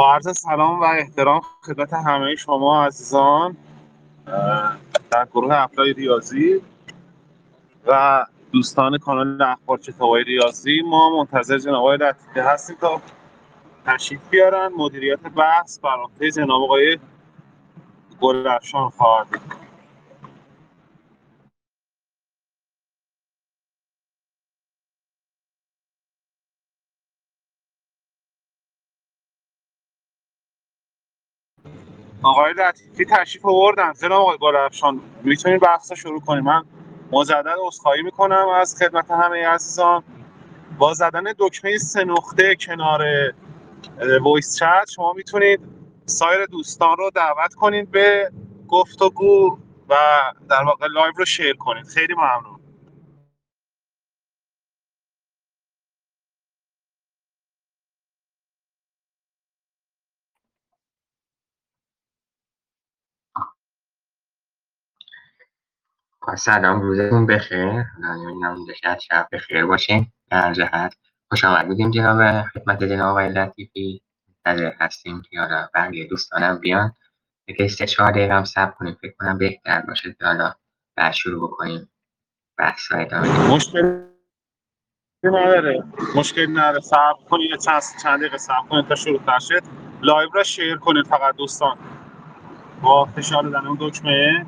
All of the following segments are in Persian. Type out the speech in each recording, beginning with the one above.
با عرض سلام و احترام خدمت همه شما عزیزان در گروه اپلای ریاضی و دوستان کانال اخبار کتابای ریاضی. ما منتظر جناب آقای لطیفی هستیم تا تشریف بیارن. مدیریت بحث بر عهده جناب آقای گلرفشان خواهد آقای لطیفی تشریف آوردن. جناب آقای گلرفشان می‌تونید بحث شروع کنیم؟ من مجدد عذرخواهی می‌کنم از خدمت همه عزیزان. با زدن دکمه سه نقطه کنار voice chat شما می‌تونید سایر دوستان رو دعوت کنید به گفتگو و در واقع live رو share کنید. خیلی ممنون. سلام روزتون بخیر. نمی‌دونم شاید شب بخیر باشه در جهت. خوش آمد بودیم جناب خدمت جناب آقای لطیفی. منتظر هستیم که حالا بقیه دوستانم بیان. یکی سه چهار دقیقه هم صبر کنیم. فکر کنم بهتر باشه که حالا بعد شروع بکنیم بحث های مشکل نداره. مشکل نداره. صبر کنید. چند چند دقیقه صبر کنید تا شروع شد لایو را شیر کنید فقط دوستان. با فشار دادن دکمه.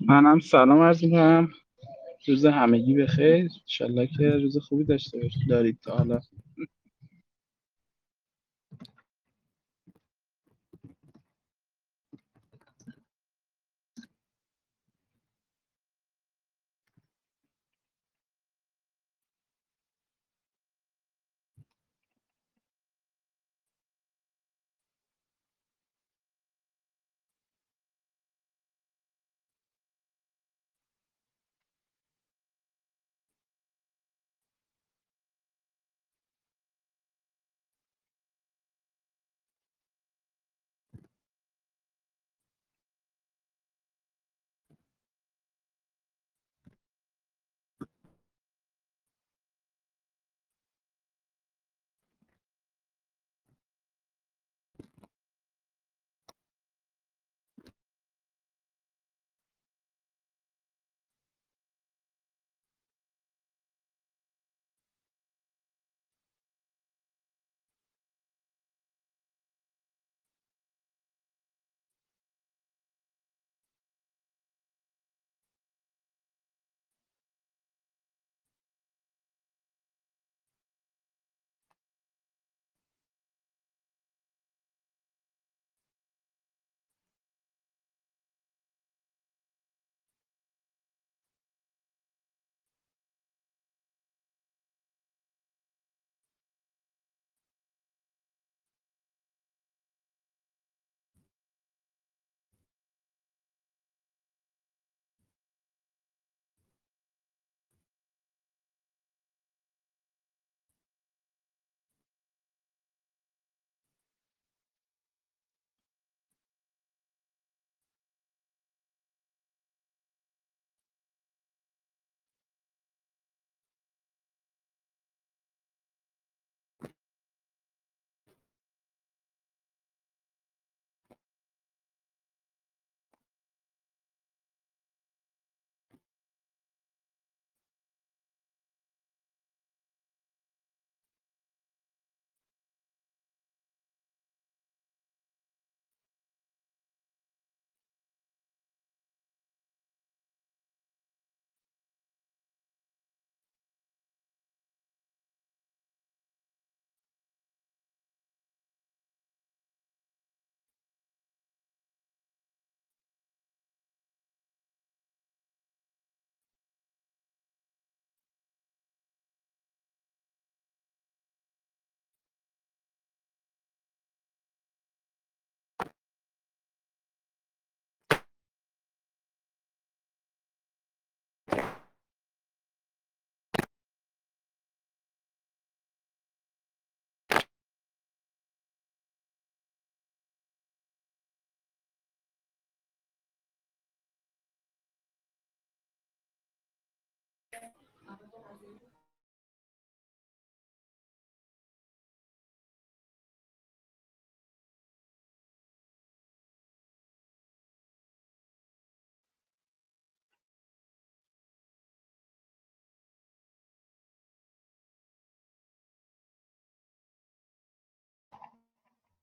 منم سلام عرض می‌کنم. روز همگی بخیر. انشالله که روز خوبی داشته باشید دارید تا حالا.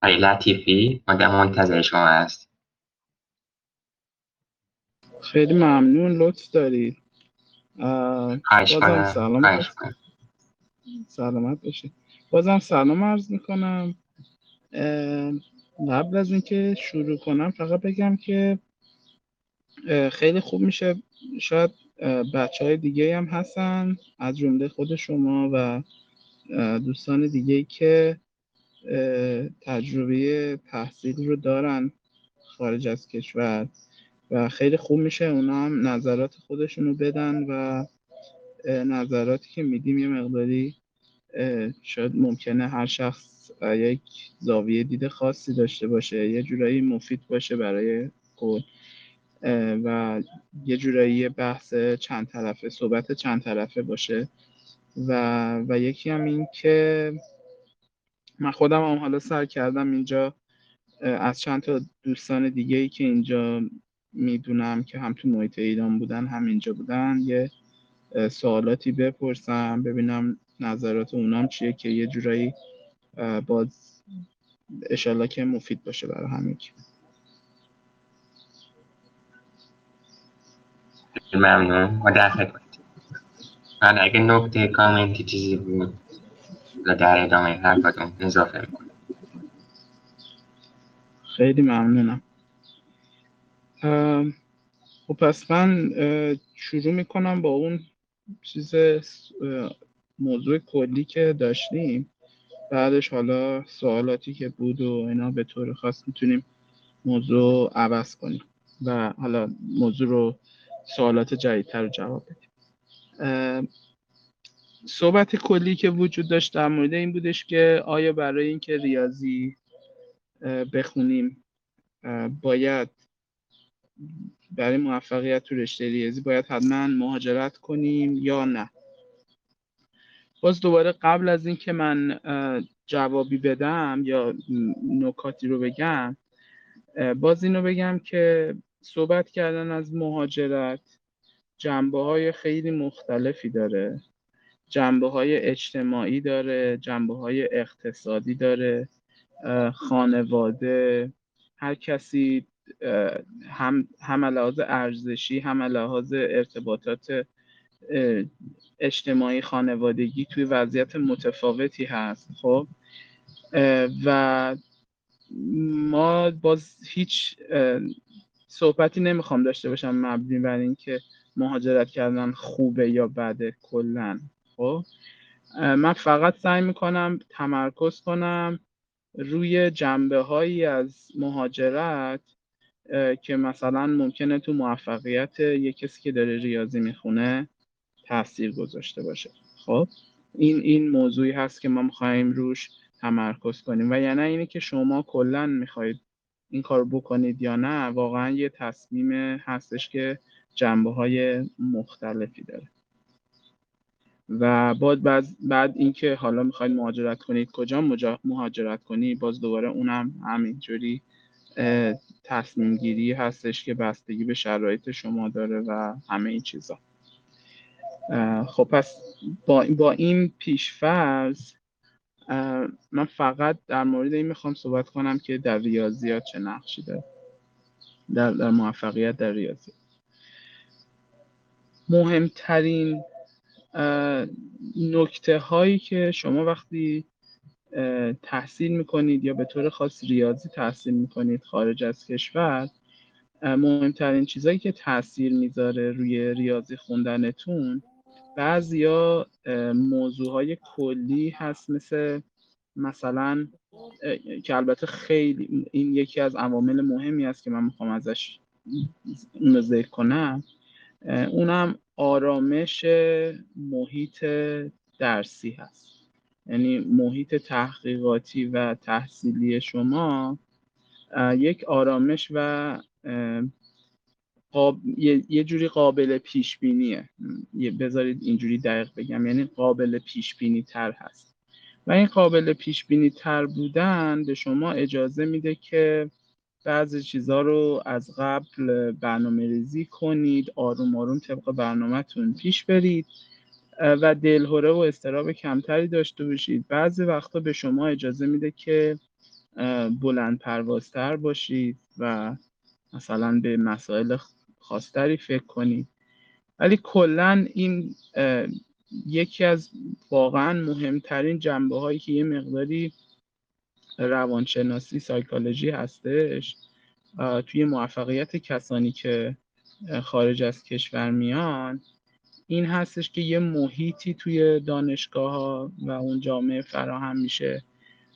آقای لطیفی مدام منتظر شما هست خیلی ممنون لطف دارید اه، خواهش سلام. خواهش سلامت باشید بازم سلام عرض می‌کنم. قبل از اینکه شروع کنم فقط بگم که خیلی خوب میشه. شاید بچه های دیگه هم هستن از جمله خود شما و دوستان دیگه که تجربه تحصیل رو دارن خارج از کشور و خیلی خوب میشه اونا هم نظرات خودشون بدن و نظراتی که میدیم یه مقداری شاید ممکنه هر شخص یک زاویه دید خاصی داشته باشه یه جورایی مفید باشه برای کل و یه جورایی بحث چند طرفه صحبت چند طرفه باشه و و یکی هم این که من خودم هم حالا سر کردم اینجا از چند تا دوستان دیگه ای که اینجا می‌دونم که هم تو محیط ایران بودن هم اینجا بودن یه سوالاتی بپرسم ببینم نظرات اونام چیه که یه جورایی باز اشالله که مفید باشه برای همگی خیلی ممنون. ما در خدمت من اگه نکته کامنتی چیزی بود. و در ادامه حرفاتون اضافه می‌کنم. خیلی ممنونم. خب پس من شروع می‌کنم با اون چیز موضوع کلی که داشتیم. بعدش حالا سوالاتی که بود و اینا به طور خاص می‌تونیم موضوع عوض کنیم و حالا موضوع رو سوالات جدیدتر رو جواب بدیم. صحبت کلی که وجود داشت در مورد این بودش که آیا برای اینکه ریاضی بخونیم باید برای موفقیت تو رشته ریاضی باید حتما مهاجرت کنیم یا نه؟ باز دوباره قبل از اینکه من جوابی بدم یا نکاتی رو بگم باز اینو بگم که صحبت کردن از مهاجرت جنبه های خیلی مختلفی داره. جنبه های اجتماعی داره جنبه های اقتصادی داره خانواده هر کسی هم هم لحاظ ارزشی هم لحاظ ارتباطات اجتماعی خانوادگی توی وضعیت متفاوتی هست خب؟ و ما باز هیچ صحبتی نمی‌خوام داشته باشم مبنی بر اینکه مهاجرت کردن خوبه یا بده کلا. خب؟ من فقط سعی می‌کنم تمرکز کنم روی جنبه هایی از مهاجرت که مثلا ممکنه تو موفقیت یه کسی که داره ریاضی می‌خونه تاثیر گذاشته باشه. خب؟ این این موضوعی هست که ما می‌خوایم روش تمرکز کنیم. و یعنی اینه که شما کلا می‌خواید این کار بکنید یا نه واقعا یه تصمیم هستش که جنبه های مختلفی داره. و بعد بعد, بعد اینکه حالا می‌خواید مهاجرت کنید کجا مهاجرت کنید باز دوباره اونم همینجوری تصمیم گیری هستش که بستگی به شرایط شما داره و همه این چیزا. خب پس با, با این پیشفرض اه، من فقط در مورد این می‌خوام صحبت کنم که در ریاضیات چه نقشی داره. در, در موفقیت در ریاضیات. مهمترین نکته هایی که شما وقتی تحصیل می‌کنید یا به طور خاص ریاضی تحصیل می‌کنید خارج از کشور مهمترین چیزهایی که تاثیر می‌ذاره روی ریاضی خوندنتون بعضیا موضوع های کلی هست مثل مثلا که البته خیلی این یکی از عوامل مهمی است که من می‌خوام ازش اون رو ذکر کنم. اونم آرامش محیط درسی هست. یعنی محیط تحقیقاتی و تحصیلی شما یک آرامش و قاب... یه... جوری قابل پیش بینیه یه بذارید اینجوری دقیق بگم. یعنی قابل پیش بینی تر هست. و این قابل پیش بینی تر بودن به شما اجازه میده که بعضی چیزها رو از قبل برنامه ریزی کنید آروم آروم طبق برنامهتون پیش برید و دلهوره و استراب کمتری داشته باشید. بعضی وقتا به شما اجازه میده که بلند پروازتر باشید و مثلا به مسائل خاصتری فکر کنید. ولی کلا این یکی از واقعا مهمترین جنبه هایی که یه مقداری روانشناسی سایکولوژی هستش. توی موفقیت کسانی که خارج از کشور میان این هستش که یه محیطی توی دانشگاه ها و اون جامعه فراهم میشه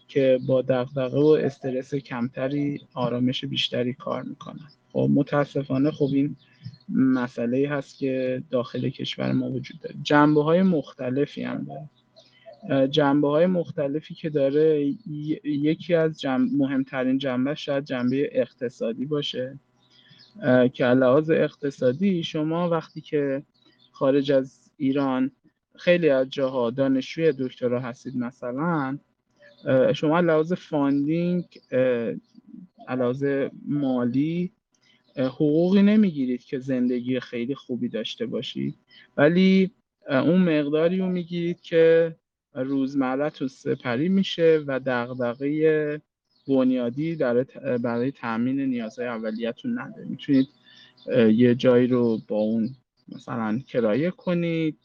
که با دغدغه و استرس کمتری آرامش بیشتری کار می‌کنن. خب متاسفانه خب این مسئله هست که داخل کشور ما وجود داره. جنبه های مختلفی هم داره. جنبه های مختلفی که داره یکی از جنب مهمترین جنبه شاید جنبه اقتصادی باشه. که لحاظ اقتصادی شما وقتی که خارج از ایران خیلی از جاها دانشجوی دکترا هستید مثلا شما لحاظ funding لحاظ مالی حقوقی نمی‌گیرید که زندگی خیلی خوبی داشته باشید. ولی اون مقداری رو می‌گیرید که روزمرتون سپری میشه و دغدغه بنیادی برای تامین نیازهای اولیتون نداره می‌تونید یه جایی رو با اون مثلا کرایه کنید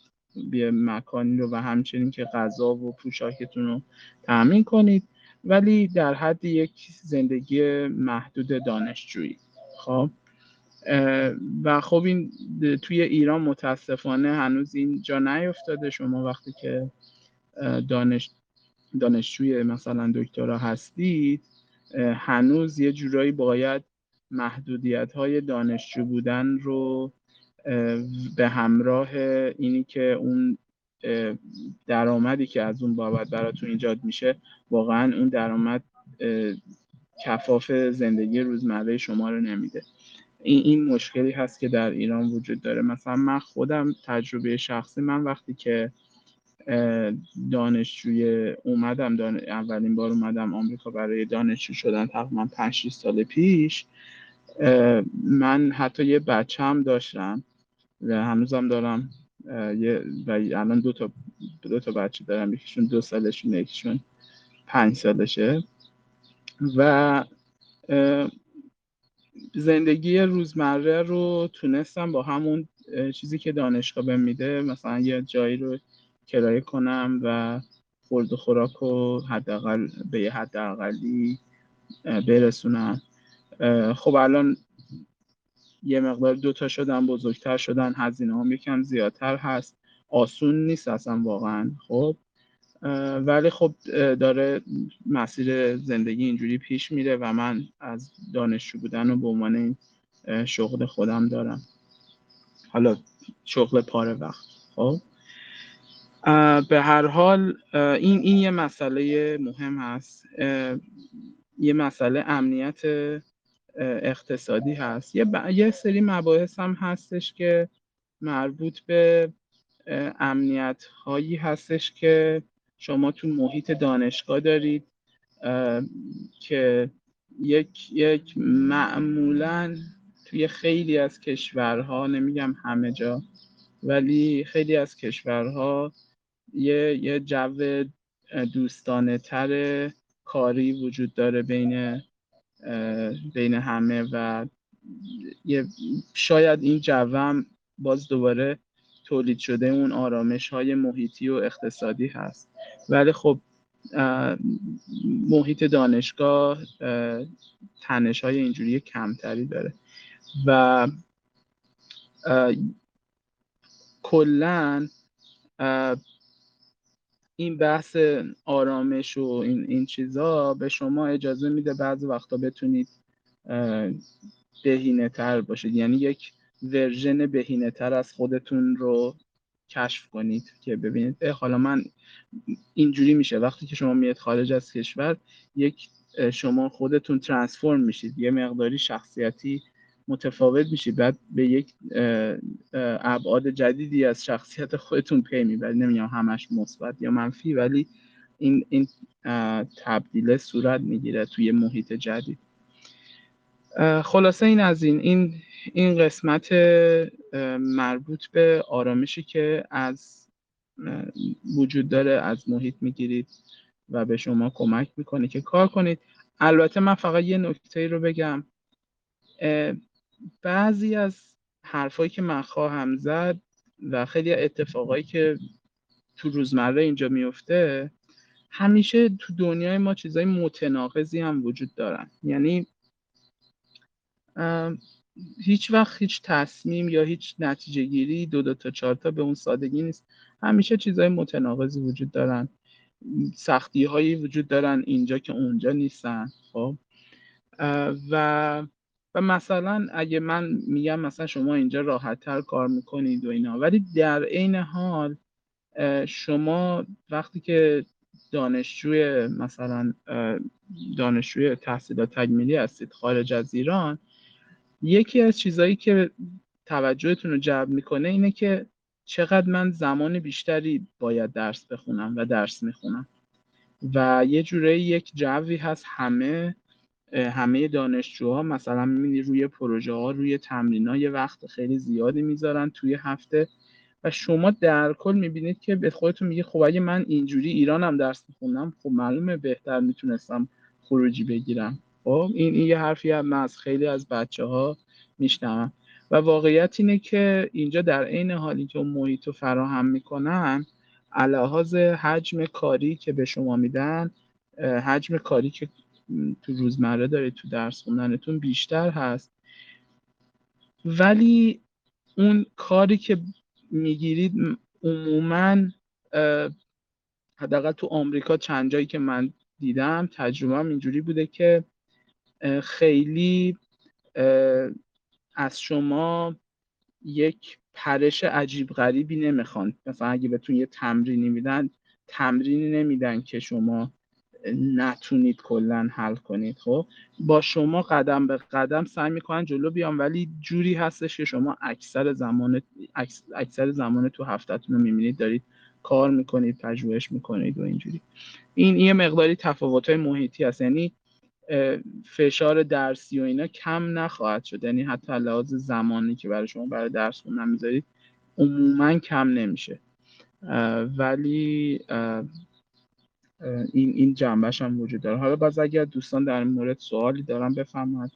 یه مکانی رو و همچنین که غذا و پوشاکتون رو تأمین کنید ولی در حد یک زندگی محدود دانشجویی. خب و خب این توی ایران متاسفانه هنوز این جا نیفتاده شما وقتی که دانش دانشجوی مثلا دکترا هستید هنوز یه جورایی باید محدودیت های دانشجو بودن رو به همراه اینی که اون درآمدی که از اون بابت براتون ایجاد میشه واقعا اون درآمد کفاف زندگی روزمره شما رو نمیده. این این مشکلی هست که در ایران وجود داره. مثلا من خودم تجربه شخصی من وقتی که دانشجوی اومدم دان... اولین بار اومدم آمریکا برای دانشجو شدن تقریبا 5 سال پیش. من حتی یه بچه هم داشتم و هنوزم دارم یه و الان دو تا دو تا بچه دارم یکیشون دو سالشون یکیشون پنج سالشه. و زندگی روزمره رو تونستم با همون چیزی که دانشگاه بهم میده مثلا یه جایی رو کرایه کنم و خورد و خوراک رو حداقل به یه حداقلی برسونم. خب الان یه مقدار دوتا شدن بزرگتر شدن هزینه هم یکم زیادتر هست. آسون نیست اصلا واقعا خب. ولی خب داره مسیر زندگی اینجوری پیش میره و من از دانشجو بودن و به عنوان این شغل خودم دارم. حالا شغل پاره وقت خب. به هر حال این این یه مسئله مهم هست یه مسئله امنیت اقتصادی هست یه. یه سری مباحث هم هستش که مربوط به امنیت هایی هستش که شما تو محیط دانشگاه دارید که یک یک معمولا توی خیلی از کشورها نمیگم همه جا ولی خیلی از کشورها یه یه جو دوستانه تر کاری وجود داره بین بین همه و یه شاید این جوم باز دوباره تولید شده اون آرامش های محیطی و اقتصادی هست. ولی خب محیط دانشگاه تنش های اینجوری کمتری داره و کلا این بحث آرامش و این, این چیزا به شما اجازه میده بعضی وقتا بتونید بهینه تر باشید. یعنی یک ورژن بهینه تر از خودتون رو کشف کنید که ببینید حالا من اینجوری میشه. وقتی که شما میاد خارج از کشور یک شما خودتون ترانسفورم میشید. یه مقداری شخصیتی متفاوت میشید بعد به یک ابعاد جدیدی از شخصیت خودتون پی می‌برید نمیگم همش مثبت یا منفی ولی این این تبدیل صورت می‌گیره توی محیط جدید. خلاصه این از این این این قسمت مربوط به آرامشی که از وجود داره از محیط می‌گیرید و به شما کمک می‌کنه که کار کنید. البته من فقط یه نکته رو بگم. بعضی از حرفایی که من خواهم زد و خیلی اتفاقایی که تو روزمره اینجا میفته همیشه تو دنیای ما چیزای متناقضی هم وجود دارن. یعنی هیچ وقت هیچ تصمیم یا هیچ نتیجه گیری دو دو تا چهار تا به اون سادگی نیست. همیشه چیزای متناقضی وجود دارن. سختی هایی وجود دارن اینجا که اونجا نیستن خب؟ و و مثلا اگه من میگم مثلا شما اینجا راحت تر کار می‌کنید و اینا ولی در عین حال شما وقتی که دانشجوی مثلا دانشجوی تحصیلات تکمیلی هستید خارج از ایران یکی از چیزهایی که توجهتون رو جلب می‌کنه اینه که چقدر من زمان بیشتری باید درس بخونم و درس می‌خونم. و یه جوره یک جوی هست همه همه دانشجوها مثلا می‌بینی روی پروژه ها روی تمرین ها یه وقت خیلی زیادی می‌ذارن توی هفته و شما در کل می‌بینید که به خودتون میگه خب اگه من اینجوری ایرانم درس می‌خونم خب معلومه بهتر می‌تونستم خروجی بگیرم. خب این, این یه حرفی هم از خیلی از بچه ها میشنوم. و واقعیت اینه که اینجا در عین حالی که اون محیط رو فراهم می‌کنن لحاظ حجم کاری که به شما میدن حجم کاری که تو روزمره دارید تو درس خوندنتون بیشتر هست. ولی اون کاری که می‌گیرید عموما حداقل تو آمریکا چند جایی که من دیدم تجربهم اینجوری بوده که خیلی از شما یک پرش عجیب غریبی نمی‌خوان. مثلا اگه بهتون یه تمرینی میدن تمرینی نمیدن که شما نتونید کلا حل کنید. خب با شما قدم به قدم سعی می‌کنن جلو بیان ولی جوری هستش که شما اکثر زمان اکثر زمان تو هفتهتون رو می‌بینید دارید کار می‌کنید پژوهش می‌کنید و اینجوری. این یه مقداری تفاوت محیطی هست. یعنی فشار درسی و اینا کم نخواهد شد. یعنی حتی لحاظ زمانی که برای شما برای درس خوندن می‌ذارید عموما کم نمیشه. ولی این این جنبش هم وجود داره. حالا باز اگر دوستان در مورد سوالی دارن بفهمند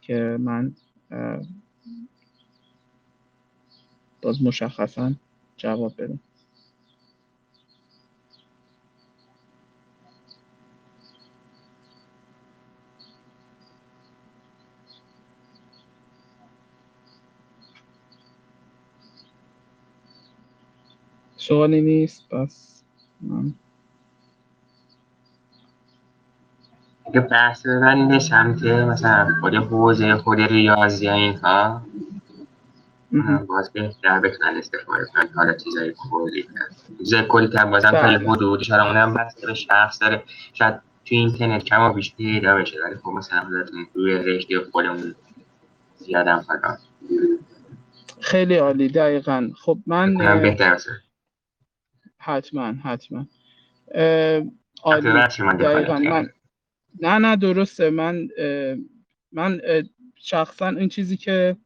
که من باز مشخصا جواب بدم. سوالی نیست؟ پس من اگه بحث ببرین سمت مثلا خود حوزه خود ریاضی یا اینها. مهم. باز بهتر بتونن استفاده کنن حالا چیزای کلی. چیزای کلی تر بازم یه بله. حدودی شاید اونم بسته به شخص داره. شاید تو اینترنت کم و بیش پیدا بشه ولی خب مثلا روی رشته خودمون زیادم فقط. خیلی عالی دقیقا. خب من بهتر باشه حتما حتما. عالی. دقیقا من نه نه درسته. من من شخصا این چیزی که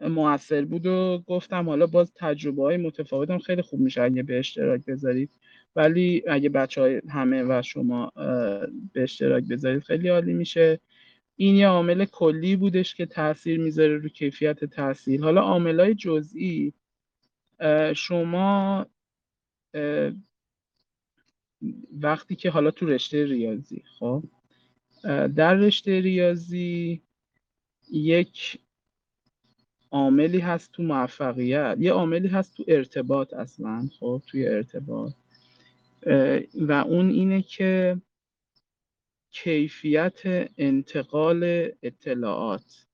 موثر بود و گفتم حالا باز تجربه های متفاوتم خیلی خوب میشه اگه به اشتراک بذارید. ولی اگه بچه های همه و شما به اشتراک بذارید خیلی عالی میشه. این یه عامل کلی بودش که تاثیر می‌ذاره رو کیفیت تحصیل حالا عامل های جزئی شما وقتی که حالا تو رشته ریاضی خب در رشته ریاضی یک عاملی هست تو موفقیت یه عاملی هست تو ارتباط اصلا خب توی ارتباط. و اون اینه که کیفیت انتقال اطلاعات.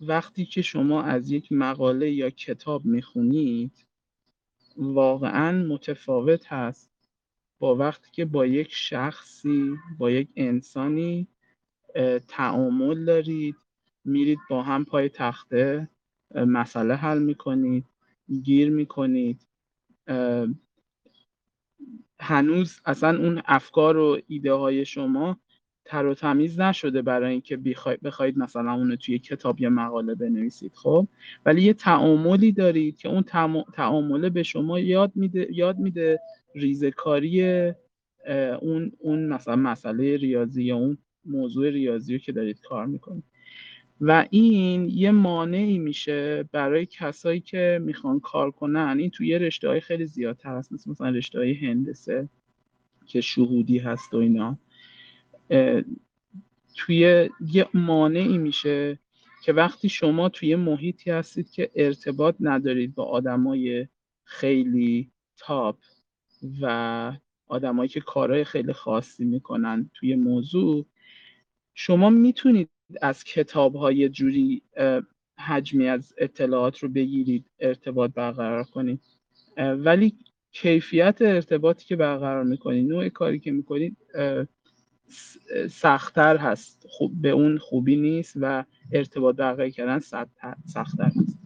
وقتی که شما از یک مقاله یا کتاب می‌خونید واقعا متفاوت هست. با وقتی که با یک شخصی با یک انسانی تعامل دارید میرید با هم پای تخته مسئله حل می‌کنید گیر می‌کنید. هنوز اصلا اون افکار و ایده های شما تر و تمیز نشده برای اینکه بخواید مثلا اونو توی کتاب یا مقاله بنویسید خب؟ ولی یه تعاملی دارید که اون تعامله به شما یاد میده یاد میده ریزکاری اون اون مثلا مسئله ریاضی یا اون موضوع ریاضی رو که دارید کار می‌کنید. و این یه مانعی میشه برای کسایی که می‌خوان کار کنن. این توی یه رشته های خیلی زیادتر هست مثل مثلا رشته های هندسه که شهودی هست و اینا. توی یه مانعی میشه که وقتی شما توی محیطی هستید که ارتباط ندارید با آدمای خیلی تاپ و آدمایی که کارهای خیلی خاصی می‌کنن توی موضوع شما می‌تونید از کتاب های جوری حجمی از اطلاعات رو بگیرید ارتباط برقرار کنید. ولی کیفیت ارتباطی که برقرار می‌کنید نوع کاری که می‌کنید سختتر هست. خوب به اون خوبی نیست و ارتباط برقرار کردن سختتر هست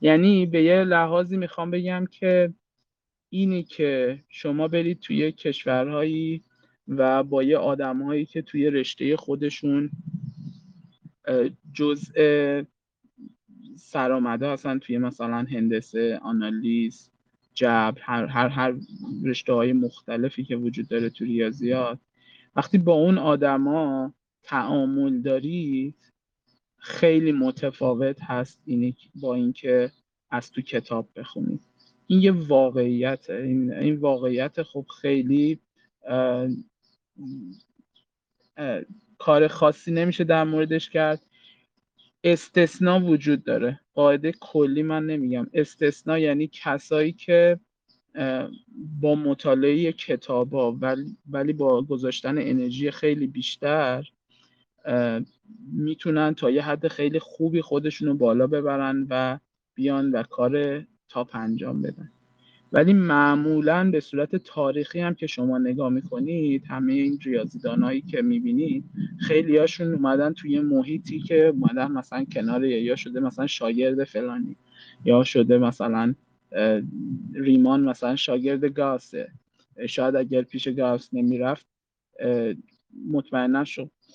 یعنی به یه لحاظی می‌خوام بگم که اینی که شما برید توی کشورهایی و با یه آدمهایی که توی رشته خودشون جزء سرآمده هستن توی مثلا هندسه آنالیز جبر هر هر هر رشته های مختلفی که وجود داره تو ریاضیات. وقتی با اون آدما تعامل دارید خیلی متفاوت هست اینی با اینکه از تو کتاب بخونید. این یه واقعیت این, این واقعیت خب خیلی اه اه کار خاصی نمیشه در موردش کرد. استثنا وجود داره. قاعده کلی من نمیگم. استثنا یعنی کسایی که با مطالعه کتابا ولی, با گذاشتن انرژی خیلی بیشتر می‌تونن تا یه حد خیلی خوبی خودشونو بالا ببرن و بیان و کار تاپ انجام بدن. ولی معمولا به صورت تاریخی هم که شما نگاه می‌کنید همه این ریاضیدانایی که می‌بینید خیلی هاشون اومدن توی محیطی که اومدن مثلا کنار یا شده مثلا شاگرد فلانی یا شده مثلا ریمان مثلا شاگرد گاسه. شاید اگر پیش گاس نمی‌رفت مطمئنا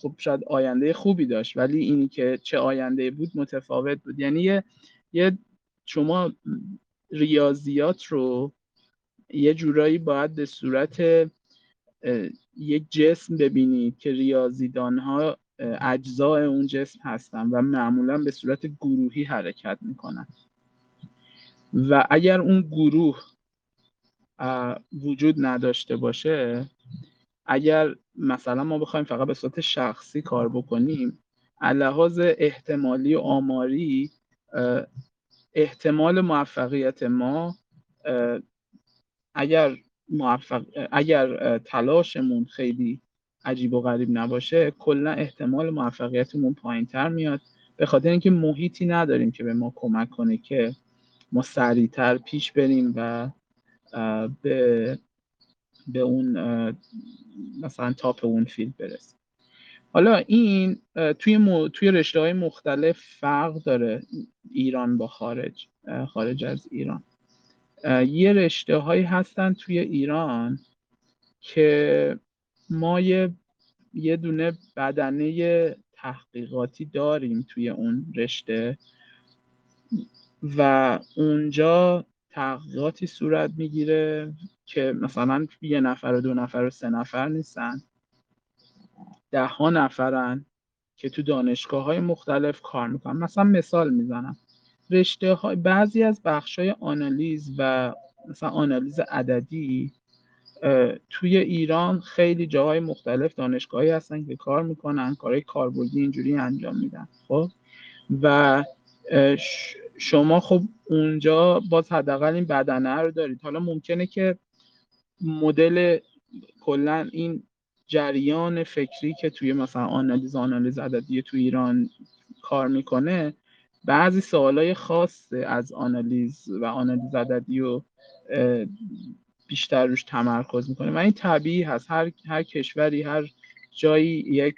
خب شاید آینده خوبی داشت. ولی اینی که چه آینده بود متفاوت بود. یعنی یه شما ریاضیات رو یه جورایی باید به صورت یک جسم ببینید که ریاضیدان ها اجزاء اون جسم هستن و معمولا به صورت گروهی حرکت می‌کنن. و اگر اون گروه وجود نداشته باشه اگر مثلا ما بخوایم فقط به صورت شخصی کار بکنیم لحاظ احتمالی و آماری احتمال موفقیت ما اگر موفق اگر تلاشمون خیلی عجیب و غریب نباشه کلا احتمال موفقیتمون پایین تر میاد. به خاطر اینکه محیطی نداریم که به ما کمک کنه که ما سریعتر پیش بریم و به به اون مثلا top اون field برسیم. حالا این توی, م... توی رشته های مختلف فرق داره ایران با خارج خارج از ایران. یه رشته هایی هستن توی ایران که ما یه, یه دونه بدنه تحقیقاتی داریم توی اون رشته و اونجا تحقیقاتی صورت می‌گیره که مثلا یه نفر و دو نفر و سه نفر نیستن. ده ها نفرن که تو دانشگاه های مختلف کار می‌کنن. مثلا مثال می‌زنم. رشته های بعضی از بخش های آنالیز و مثلا آنالیز عددی توی ایران خیلی جاهای مختلف دانشگاهی هستن که کار می‌کنن کارهای کاربردی اینجوری انجام میدن خب؟ و شما خب اونجا باز حداقل این بدنه رو دارید. حالا ممکنه که مدل کلا این جریان فکری که توی مثلا آنالیز آنالیز عددی تو ایران کار می‌کنه بعضی سوالای خاص از آنالیز و آنالیز عددی رو بیشتر روش تمرکز می‌کنه. و این طبیعی هست. هر, هر کشوری هر جایی یک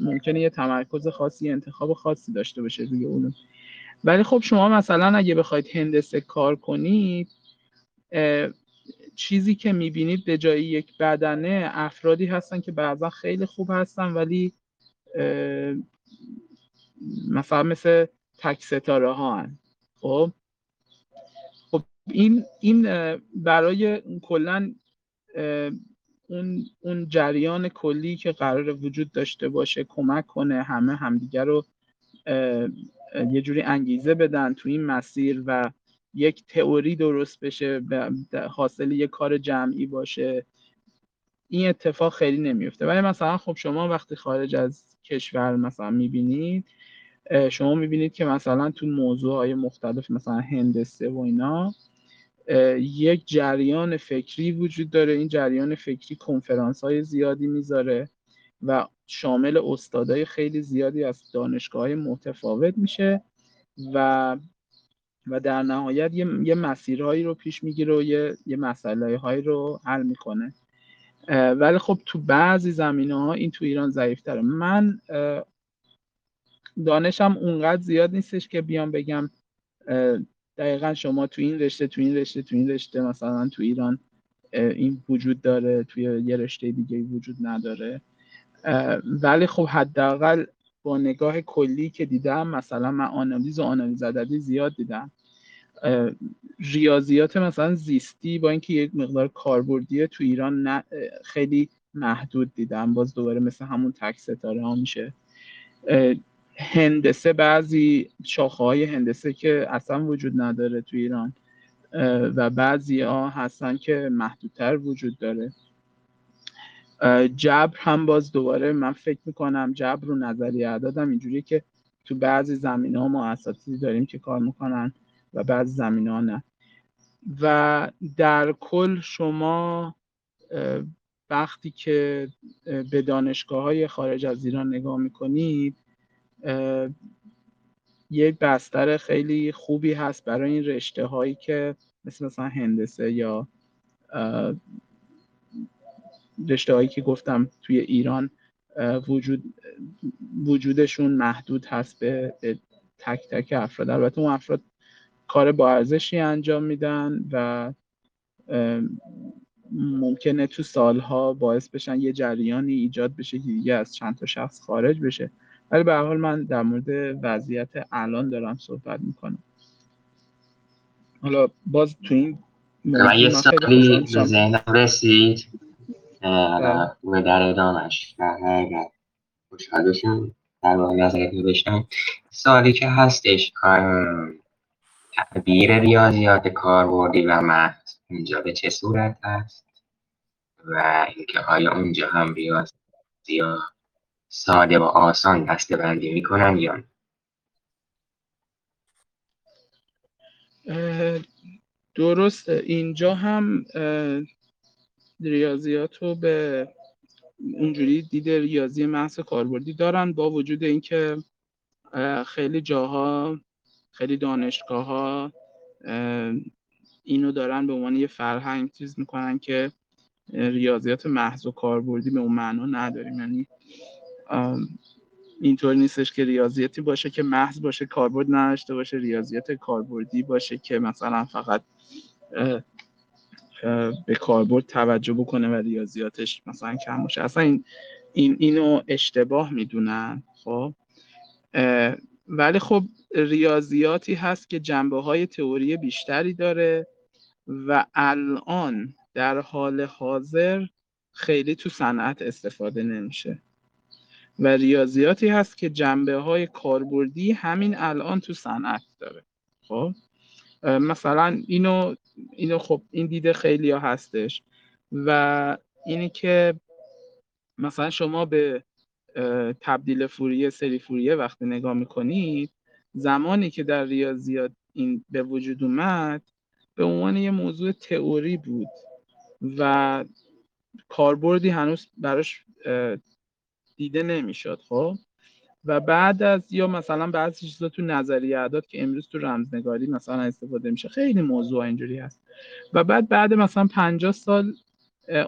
ممکنه یه تمرکز خاصی انتخاب خاصی داشته باشه روی اون ولی خب شما مثلا اگه بخواید هندسه کار کنید چیزی که می‌بینید به جای یک بدنه افرادی هستن که بعضا خیلی خوب هستن ولی مثلا مثل تک ستاره ها هن. خب خب این این برای کلا اون اون جریان کلی که قرار وجود داشته باشه کمک کنه همه همدیگه رو یه جوری انگیزه بدن تو این مسیر و یک تئوری درست بشه حاصل یک کار جمعی باشه این اتفاق خیلی نمیفته. ولی مثلا خب شما وقتی خارج از کشور مثلا می‌بینید شما می‌بینید که مثلا تو موضوع های مختلف مثلا هندسه و اینا یک جریان فکری وجود داره. این جریان فکری کنفرانس های زیادی می‌ذاره و شامل استادای خیلی زیادی از دانشگاه های متفاوت میشه و و در نهایت یه, یه مسیرهایی رو پیش می‌گیره و یه, یه مسئله هایی رو حل می‌کنه. ولی خب تو بعضی زمینه ها این تو ایران ضعیفتره. من دانشم اونقدر زیاد نیستش که بیام بگم دقیقا شما تو این رشته تو این رشته تو این رشته مثلا تو ایران این وجود داره توی یه رشته دیگه وجود نداره. ولی خب حداقل با نگاه کلی که دیدم مثلا من آنالیز و آنالیز عددی زیاد دیدم. ریاضیات مثلا زیستی با اینکه یک مقدار کاربردیه تو ایران نه خیلی محدود دیدم. باز دوباره مثل همون تک ستاره ها میشه. هندسه بعضی شاخه های هندسه که اصلا وجود نداره تو ایران و بعضی ها هستن که محدودتر وجود داره. جبر هم باز دوباره من فکر می‌کنم جبر رو نظریه اعدادم اینجوری که تو بعضی زمینه ها ما اساتیدی داریم که کار می‌کنن و بعضی زمینه ها نه. و در کل شما وقتی که به دانشگاه های خارج از ایران نگاه می‌کنید یک بستر خیلی خوبی هست برای این رشته هایی که مثل مثلا هندسه یا رشته هایی که گفتم توی ایران وجود وجودشون محدود هست به, به تک تک افراد. البته اون افراد کار با ارزشی انجام میدن و ممکنه تو سالها باعث بشن یه جریانی ایجاد بشه که دیگه از چند تا شخص خارج بشه. ولی به حال من در مورد وضعیت الان دارم صحبت می‌کنم. حالا باز تو این من یه سالی به ذهنم رسید. و در ادامش اگر خوشحال بشم در واقع نظرت بشم سالی که هستش تعبیر ریاضیات کاربردی و محض اینجا به چه صورت هست و اینکه آیا اونجا هم ریاضیات ساده و آسان دسته بندی می‌کنن یا درست اینجا هم ریاضیات رو به اونجوری دید ریاضی محض کاربردی دارن با وجود اینکه خیلی جاها خیلی دانشگاه ها اینو دارن به عنوان یه فرهنگ چیز می‌کنن که ریاضیات محض و کاربردی به اون معنا نداریم. یعنی اینطور نیستش که ریاضیاتی باشه که محض باشه کاربرد نداشته باشه ریاضیات کاربردی باشه که مثلا فقط به کاربرد توجه بکنه و ریاضیاتش مثلا کم باشه. اصلا این, این اینو اشتباه می‌دونن خب؟ ولی خب ریاضیاتی هست که جنبه های تئوری بیشتری داره و الان در حال حاضر خیلی تو صنعت استفاده نمیشه. و ریاضیاتی هست که جنبه های کاربردی همین الان تو صنعت داره خب؟ مثلا اینو اینو خب این دیده خیلی ها هستش. و اینی که مثلا شما به تبدیل فوریه سری فوریه وقتی نگاه می‌کنید زمانی که در ریاضیات این به وجود اومد به عنوان یه موضوع تئوری بود و کاربردی هنوز براش دیده نمی‌شد خب؟ و بعد از یا مثلا بعضی چیزا تو نظریه اعداد که امروز تو رمزنگاری مثلا استفاده میشه خیلی موضوع اینجوری هست. و بعد بعد مثلا 50 سال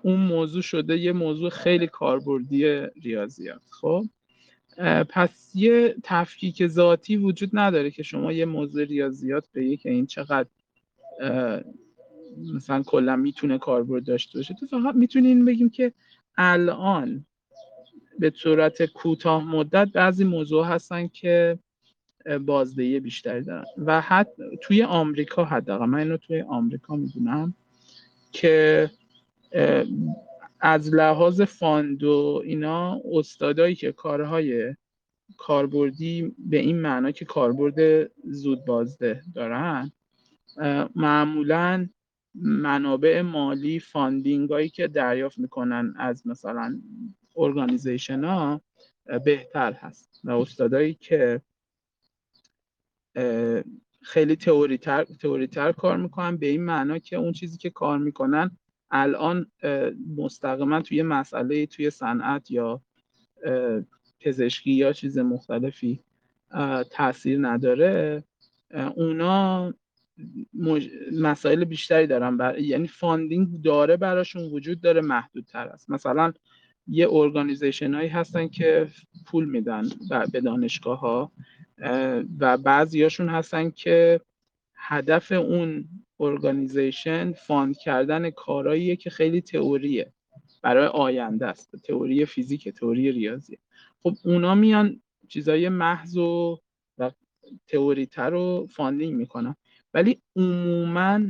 اون موضوع شده یه موضوع خیلی کاربردی ریاضیات خب؟ پس یه تفکیک ذاتی وجود نداره که شما یه موضوع ریاضیات به که این چقدر مثلا کلا می‌تونه کاربرد داشته باشه. تو فقط می‌تونین بگیم که الان به صورت کوتاه مدت بعضی موضوع هستن که بازدهی بیشتری دارن. و حتی توی آمریکا حداقل من اینو توی آمریکا می‌دونم که از لحاظ فاند و اینا استادایی که کارهای کاربردی به این معنا که کاربرد زود بازده دارن معمولا منابع مالی funding هایی که دریافت می‌کنن از مثلا organization ها بهتر هست. و استادایی که خیلی تئوری تر, تئوری تر کار می‌کنن به این معنا که اون چیزی که کار می‌کنن الان مستقیما توی مسئله توی صنعت یا پزشکی یا چیز مختلفی تاثیر نداره. اونا مسائل بیشتری دارن بر... یعنی funding داره براشون وجود داره محدودتر است. مثلا یه organization هایی هستن که پول میدن به دانشگاه ها و بعضیاشون هستن که هدف اون organization fund کردن کارهاییه که خیلی تئوریه. برای آینده است. تئوری فیزیک تئوری ریاضی خب اونا میان چیزای محض و, و تئوری تر رو funding می‌کنن. ولی عموما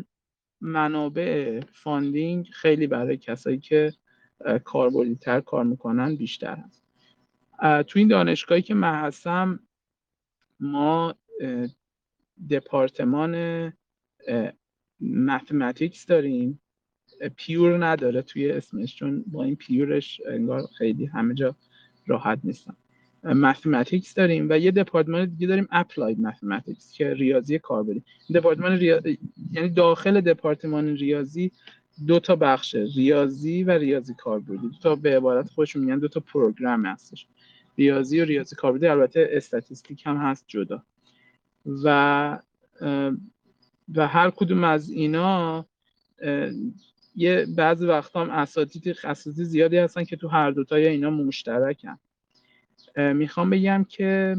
منابع funding خیلی برای کسایی که کاربردی تر کار می‌کنن بیشتر هست. تو این دانشگاهی که من هستم ما دپارتمان mathematics داریم. pure نداره توی اسمش چون با این pure ش انگار خیلی همه جا راحت نیستن. mathematics داریم و یه دپارتمان دیگه داریم applied mathematics که ریاضی کاربردی دپارتمان ریاضی یعنی داخل دپارتمان ریاضی دو تا بخش ریاضی و ریاضی کاربردی. دو تا به عبارت خودشون میگن دو تا program هستش. ریاضی و ریاضی کاربردی البته statistic هم هست جدا. و و هر کدوم از اینا یه بعضی وقتا هم اساتید اساتید زیادی هستن که تو هر دوتای اینا مشترکن. می‌خوام بگم که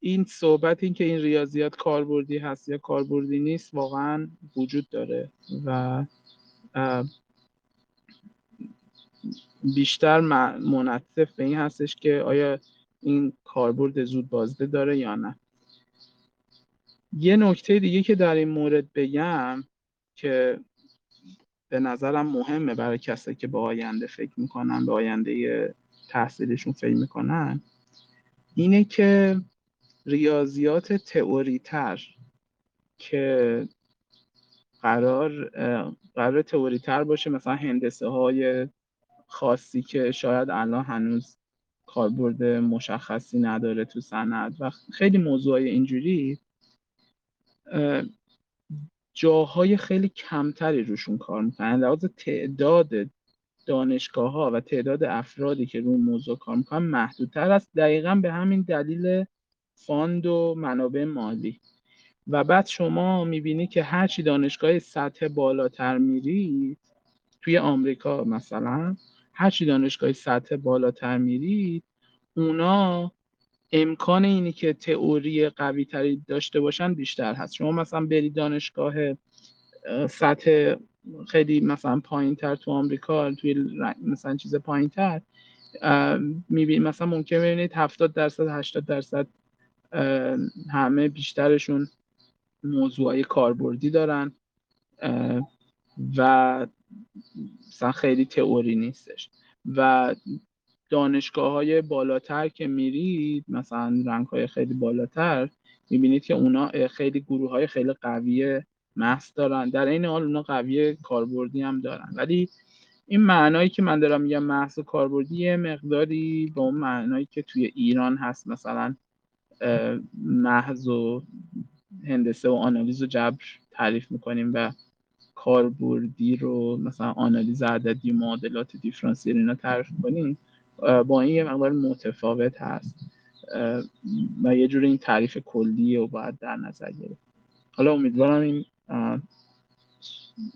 این صحبت این که این ریاضیات کاربردی هست یا کاربردی نیست واقعا وجود داره و بیشتر منطف به این هستش که آیا این کاربرد زود بازده داره یا نه. یه نکته دیگه که در این مورد بگم که به نظرم مهمه برای کسایی که به آینده فکر می‌کنن به آینده تحصیلشون فکر می‌کنن اینه که ریاضیات تئوری تر که قرار قرار تئوری تر باشه مثلا هندسه های خاصی که شاید الان هنوز کاربرد مشخصی نداره تو صنعت و خیلی موضوع اینجوری جاهای کمی کمتری روشون کار می‌کنن. لحاظ تعداد دانشگاه ها و تعداد افرادی که روی موضوع کار می‌کنن محدودتر است. دقیقا به همین دلیل فاند و منابع مالی. و بعد شما می‌بینی که هرچی دانشگاه سطح بالاتر میرید توی آمریکا مثلا هرچی دانشگاه سطح بالاتر میرید اونا امکان اینی که تئوری قوی تری داشته باشن بیشتر هست. شما مثلا برید دانشگاه سطح خیلی مثلا پایین تر تو آمریکا توی مثلا چیز پایین تر می‌بینید مثلا ممکن ببینید 70 درصد 80 درصد همه بیشترشون موضوعای کاربردی دارن و مثلا خیلی تئوری نیستش. و دانشگاه های بالاتر که میرید مثلا رنگ های خیلی بالاتر می‌بینید که اونا خیلی گروه های خیلی قوی محض دارن. در این حال اونا قوی کاربردی هم دارن. ولی این معنایی که من دارم میگم محض و کاربردی مقداری به اون معنایی که توی ایران هست مثلا محض و هندسه و آنالیز و جبر تعریف می‌کنیم و کاربردی رو مثلا آنالیز عددی معادلات دیفرانسیل اینا تعریف کنیم با این یه مقدار متفاوت هست. و یه جور این تعریف کلیه و باید در نظر گرفت. حالا امیدوارم این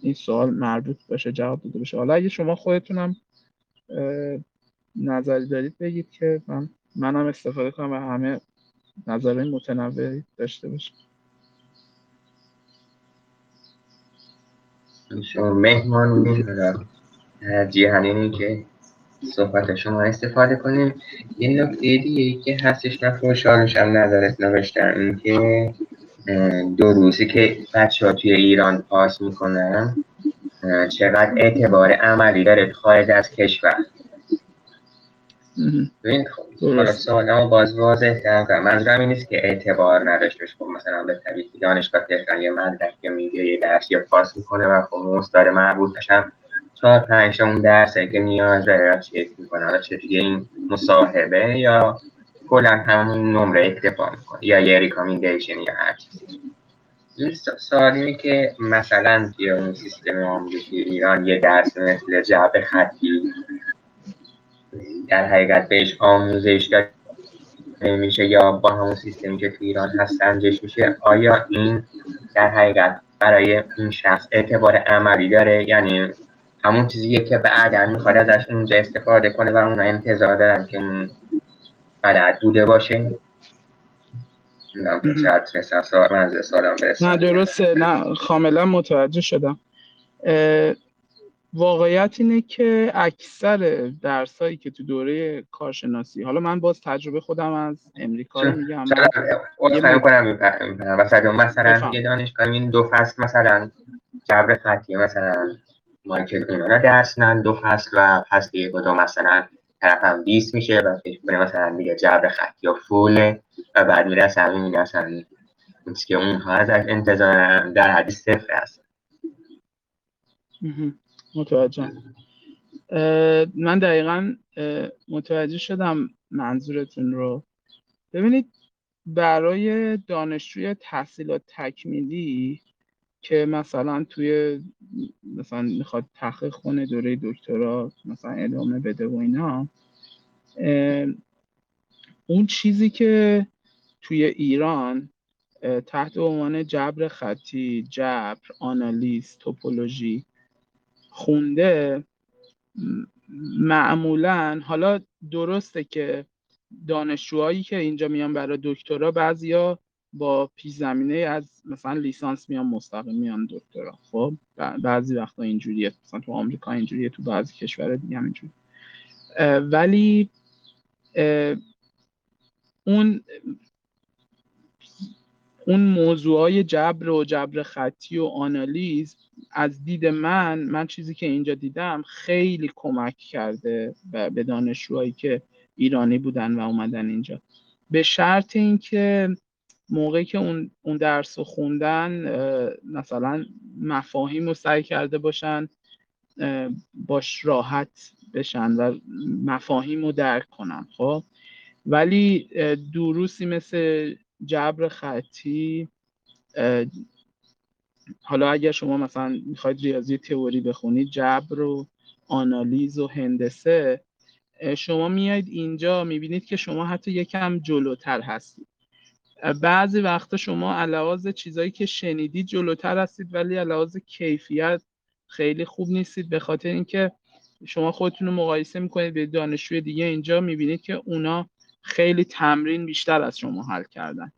این سوال مربوط باشه جواب داده باشه. حالا اگه شما خودتونم نظری دارید بگید که من منم استفاده کنم و همه نظرهای متنوعی داشته باشیم شما مهمان ترجیحاً اینه که صحبت شما استفاده کنیم. یه نکته دیگه که هستش من خوشحالش هم نظرت نوشتم این که دو روزی که بچه ها توی ایران پاس می‌کنن چقدر اعتبار عملی داره خارج از کشور. ببین خب سوالمو باز واضح کردم منظورم این نیست که اعتبار نداشته خب مثلا به طبیعی دانشگاه تهران یه مدرک یا میگه یه درس یا پاس می‌کنه و خب استاد مربوطش هم چهار پنج اون درسه که نیاز داره چک می‌کنه. حالا چه این مصاحبه یا کلا همون نمره اکتفا می‌کنه یا یه ریکامیندیشن یا هر چیزی. سوالی که مثلا توی اون سیستم آموزشی ایران یه درس مثل جعب خطی در حقیقت بهش آموزش میشه یا با همون سیستمی که تو ایران هست سنجش میشه آیا این در حقیقت برای این شخص اعتبار عملی داره؟ یعنی همون چیزیه که بعدا می‌خواد ازش اونجا استفاده کنه و اون انتظار دارن که بلد بوده باشه؟ نه درسته. نه کاملا متوجه شدم. واقعیت اینه که اکثر درسایی که تو دوره کارشناسی حالا من باز تجربه خودم از امریکا رو میگم مثلا مثلا یه دانشگاه این دو فصل مثلا جبر خطی مثلا مایکل اونا درس نن دو فصل و فصل یک و دو مثلا طرف هم 20 میشه و فکر کنه مثلا دیگه جبر خطی یا فوله و بعد میره اصلا می‌بینه اصلا که اونها از انتظار در حدی صفر هست. متوجه من دقیقا متوجه شدم منظورتون رو. ببینید برای دانشجوی تحصیلات تکمیلی که مثلا توی مثلا می‌خواد تحقیق کنه دوره دکترا مثلا ادامه بده و اینا اون چیزی که توی ایران تحت عنوان جبر خطی، جبر، آنالیز، توپولوژی خونده معمولا حالا درسته که دانشجوهایی که اینجا میان برای دکترا بعضیا با پیش زمینه از مثلا لیسانس میان مستقیم میان دکترا. خب بعضی وقتا اینجوریه مثلا تو آمریکا اینجوریه تو بعضی کشور دیگه هم اینجوری ولی اون اون موضوعای جبر و جبر خطی و آنالیز از دید من من چیزی که اینجا دیدم خیلی کمک کرده به دانشجوهایی که ایرانی بودن و اومدن اینجا. به شرط اینکه موقعی که اون, اون درس رو خوندن مثلا مفاهیم رو سعی کرده باشن باش راحت بشن و مفاهیم رو درک کنن خب؟ ولی دروسی مثل جبر خطی حالا اگر شما مثلا می‌خواید ریاضی تئوری بخونید جبر و آنالیز و هندسه شما میایید اینجا می‌بینید که شما حتی یکم جلوتر هستید. بعضی وقتا شما علاوه چیزایی که شنیدید جلوتر هستید ولی علاوه کیفیت خیلی خوب نیستید. به خاطر اینکه شما خودتون رو مقایسه می‌کنید به دانشجوی دیگه اینجا می‌بینید که اونا خیلی تمرین بیشتر از شما حل کردن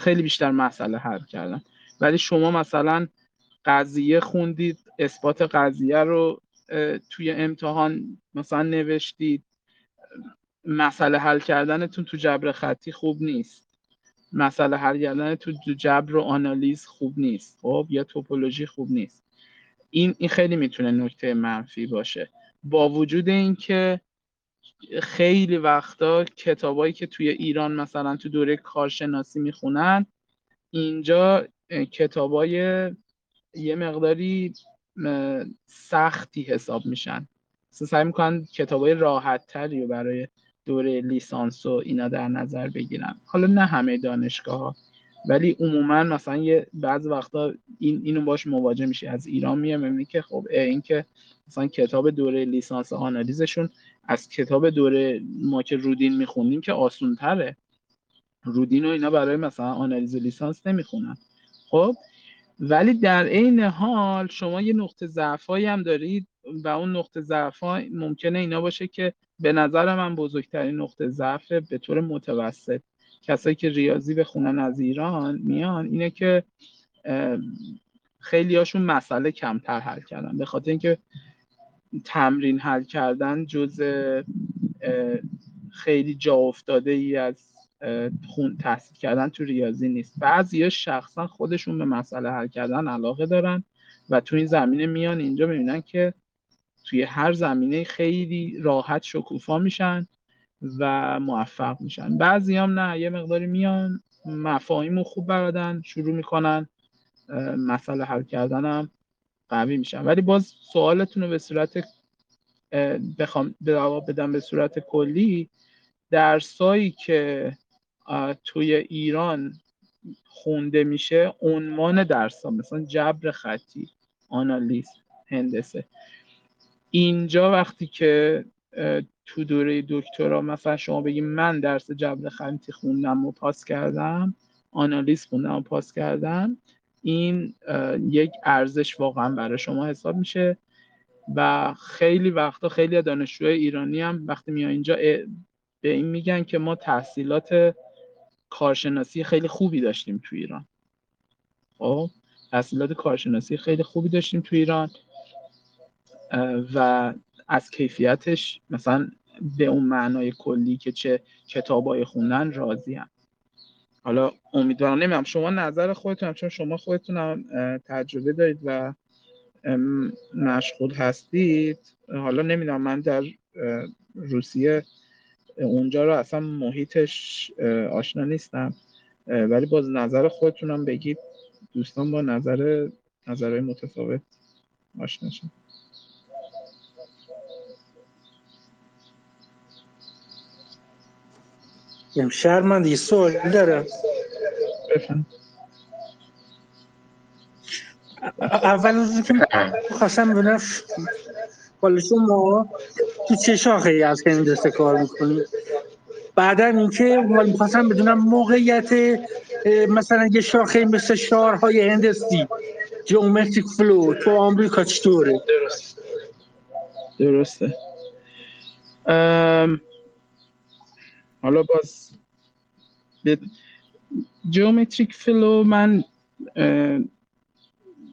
خیلی بیشتر مسئله حل کردن. ولی شما مثلا قضیه خوندید اثبات قضیه رو توی امتحان مثلا نوشتید. مسئله حل کردنتون تو جبر خطی خوب نیست. مسئله حل کردن تو جبر و آنالیز خوب نیست. خب یا توپولوژی خوب نیست. این این خیلی می‌تونه نکته منفی باشه. با وجود اینکه خیلی وقتا کتابایی که توی ایران مثلا تو دوره کارشناسی می‌خونن اینجا کتابای یه مقداری سختی حساب میشن. سعی می‌کنن کتابای راحت تری رو برای دوره لیسانس و اینا در نظر بگیرن. حالا نه همه دانشگاه ها ولی عموما مثلا یه بعض وقتا این اینو باش مواجه میشه از ایران میاد می‌بینی که خب این که مثلا کتاب دوره لیسانس آنالیزشون از کتاب دوره ما که رودین می‌خونیم که آسون تره رودین و اینا برای مثلا آنالیز لیسانس نمی‌خونن. خب ولی در عین حال شما یه نقطه ضعفایی هم دارید و اون نقطه ضعف ممکنه اینا باشه که به نظر من بزرگترین نقطه ضعف به طور متوسط کسایی که ریاضی بخونن از ایران میان اینه که خیلی هاشون مسئله کمتر حل کردن. به خاطر اینکه تمرین حل کردن جز خیلی جا افتاده ای از خون تحصیل کردن تو ریاضی نیست. بعضی شخصا خودشون به مسئله حل کردن علاقه دارن و تو این زمینه میان. اینجا می‌بینن که توی هر زمینه خیلی راحت شکوفا میشن و موفق میشن. بعضی هم نه یه مقداری میان مفاهیم رو خوب بردن شروع می‌کنن مسئله حل کردن هم قوی میشن. ولی باز سوالتون رو به صورت بخوام جواب بدم به صورت کلی درسایی که توی ایران خونده میشه عنوان درس ها مثلا جبر خطی آنالیز هندسه. اینجا وقتی که تو دوره دکترا مثلا شما بگیم من درس جبر خطی خوندم و پاس کردم آنالیز خوندم و پاس کردم این یک ارزش واقعا برای شما حساب میشه و خیلی وقتا خیلی دانشجوی ایرانی هم وقتی میان اینجا به این میگن که ما تحصیلات کارشناسی خیلی خوبی داشتیم تو ایران. خب تحصیلات کارشناسی خیلی خوبی داشتیم تو ایران. و از کیفیتش مثلا به اون معنای کلی که چه کتابای خوندن راضی هم. حالا امیدوارم نمیم شما نظر خودتون چون شما خودتون هم تجربه دارید و مشغول هستید. حالا نمی‌دونم من در روسیه اونجا رو اصلا محیطش آشنا نیستم. ولی باز نظر خودتونم بگید. دوستان با نظر نظرهای متفاوت آشنا شد شهرمند یه سوال دارم بفهم. اول از که خواستم حالا شما تو چه شاخه ای از هندسه کار می‌کنید بعدا اینکه می‌خواستم بدونم موقعیت مثلا یه شاخه مثل شارهای هندسی geometric flow تو آمریکا چطوره؟ درست درسته. ام... حالا باز geometric flow من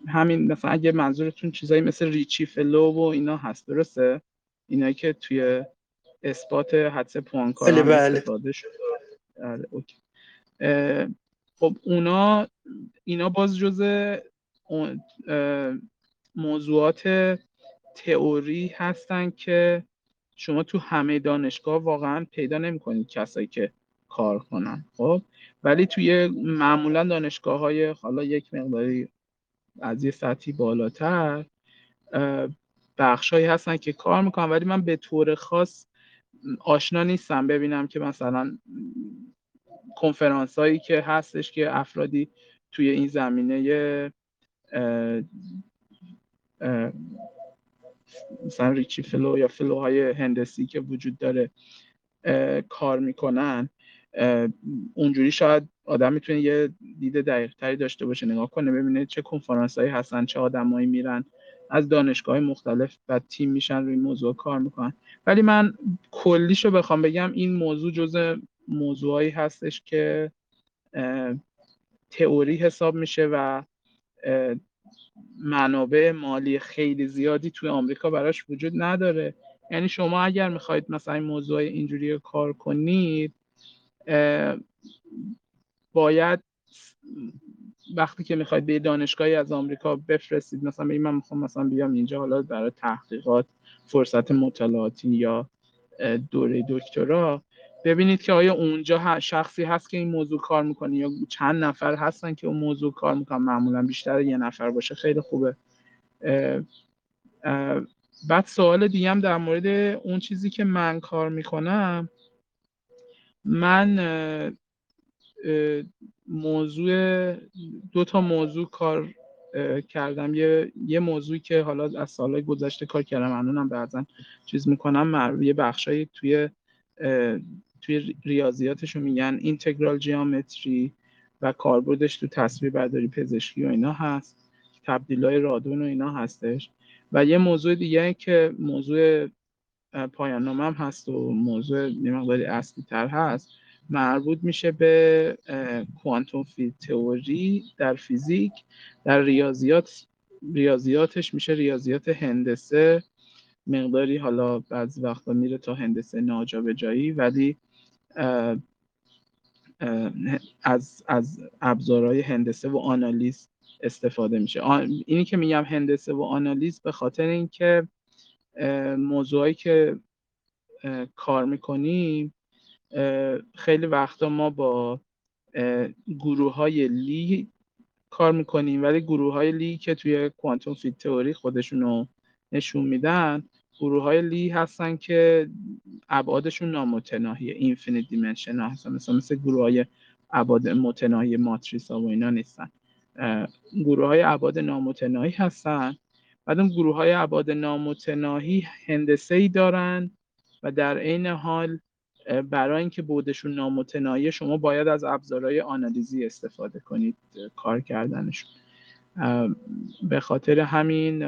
همین مثلا اگه منظورتون چیزایی مثل Ricci flow و اینا هست درسته؟ اینایی که توی اثبات حدس پوانکار بله هم بله. استفاده شده بله، اوکی. خب اونا اینا باز جزء موضوعات تئوری هستن که شما تو همه دانشگاه واقعا پیدا نمی‌کنید کسایی که کار کنن خب ولی توی معمولا دانشگاه های حالا یک مقداری از یه سطحی بالاتر بخشهایی هستن که کار می‌کنن ولی من به طور خاص آشنا نیستم. ببینم که مثلا کنفرانس هایی که هستش که افرادی توی این زمینه مثلا ریچی فلو یا فلوهای هندسی که وجود داره کار می‌کنن اونجوری شاید آدم می‌تونه یه دید دقیق تری داشته باشه نگاه کنه ببینه چه کنفرانس هایی هستن چه آدمایی میرن. از دانشگاه مختلف و تیم میشن روی موضوع کار می‌کنن. ولی من کلیشو بخوام بگم این موضوع جز موضوعایی هستش که تئوری حساب میشه و منابع مالی خیلی زیادی توی آمریکا براش وجود نداره. یعنی شما اگر می‌خواید مثلا این موضوع اینجوری کار کنید باید وقتی که می‌خواید به دانشگاهی از آمریکا بفرستید مثلا بگید من می‌خوام مثلا بیام اینجا حالا برای تحقیقات فرصت مطالعاتی یا دوره دکترا ببینید که آیا اونجا شخصی هست که این موضوع کار می‌کنه یا چند نفر هستن که اون موضوع کار می‌کنن. معمولا بیشتر یه نفر باشه خیلی خوبه. بعد سوال دیگه هم در مورد اون چیزی که من کار می‌کنم من موضوع دو تا موضوع کار کردم. یه یه موضوعی که حالا از سالهای گذشته کار کردم الانم بعضا چیز می‌کنم یه بخشایی توی توی ریاضیاتشو میگن اینتگرال جیومتری و کاربردش تو تصویر برداری پزشکی و اینا هست. تبدیل های رادون و اینا هستش. و یه موضوع دیگه که موضوع پایان هم هست و موضوع یه مقداری اصلی تر هست. مربوط میشه به کوانتوم تئوری در فیزیک. در ریاضیات ریاضیاتش میشه ریاضیات هندسه. مقداری حالا بعضی وقتا میره تا هندسه ناجابجایی ولی از از ابزارهای هندسه و آنالیز استفاده میشه. اینی که میگم هندسه و آنالیز به خاطر اینکه موضوعی که کار می‌کنیم خیلی وقتا ما با گروه های لی کار می‌کنیم ولی گروه های لی که توی quantum field theory خودشون رو نشون میدن گروه های لی هستن که ابعادشون نامتناهیه infinite dimension هستن مثلا مثل گروه های ابعاد متناهی ماتریس ها و اینا نیستن. گروه های ابعاد نامتناهی هستن بعد اون گروه های ابعاد نامتناهی هندسه ای دارن و در عین حال برای اینکه بودشون نامتناهی شما باید از ابزارهای آنالیزی استفاده کنید کار کردنشون به خاطر همین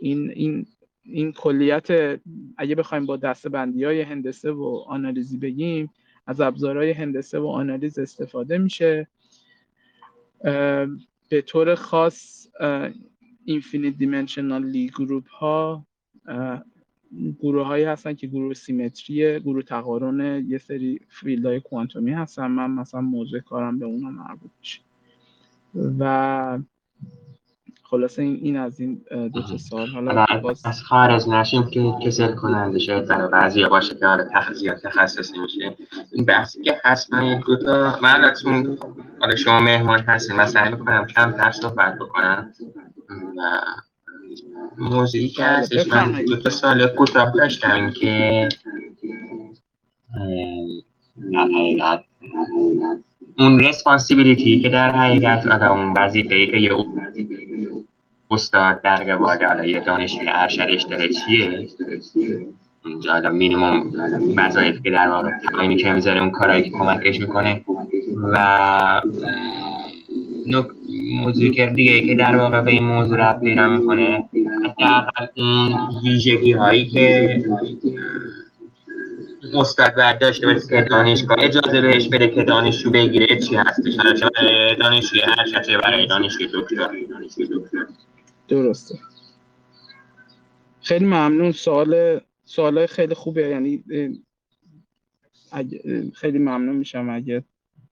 این این این کلیت اگه بخوایم با دسته بندی های هندسه و آنالیزی بگیم از ابزارهای هندسه و آنالیز استفاده میشه. به طور خاص infinite dimensional Lie group ها گروه هایی هستن که گروه symmetry گروه تقارن یه سری field های کوانتومی هستن. من مثلا موضوع کارم به اونا مربوط میشه. و خلاصه این, این از این دو تا سال حالا باز... از خارج نشیم که کسل کننده شاید برای بعضی باشه که حالا تخصیص تخصصی میشه. این بحثی که هست من یک دو تا من حالا شما مهمان هستین. من سعی می‌کنم کم تر صحبت بکنم. و که هستش من دو تا سال کوتاه داشتم که اون ریسپانسیبیلیتی که در حقیقت حالا اون وظیفه که یه استاد در قبال حالا یه ارشدش داره چیه؟ اونجا حالا مینیمم وظایف که در واقع اینی که می‌ذاره اون کارهایی که کمکش می‌کنه. و موضوعی که دیگه که در واقع به این موضوع رفت پیدا می‌کنه حداقل اون ویژگی هایی که استاد باید داشته باشه که دانشگاه اجازه بهش بده که دانشجو بگیره چی هستش حالا چه برای دانشجوی ارشد چه برای دانشجوی دکتر. درسته. خیلی ممنون. سوال سوال خیلی خوبه یعنی خیلی ممنون میشم اگه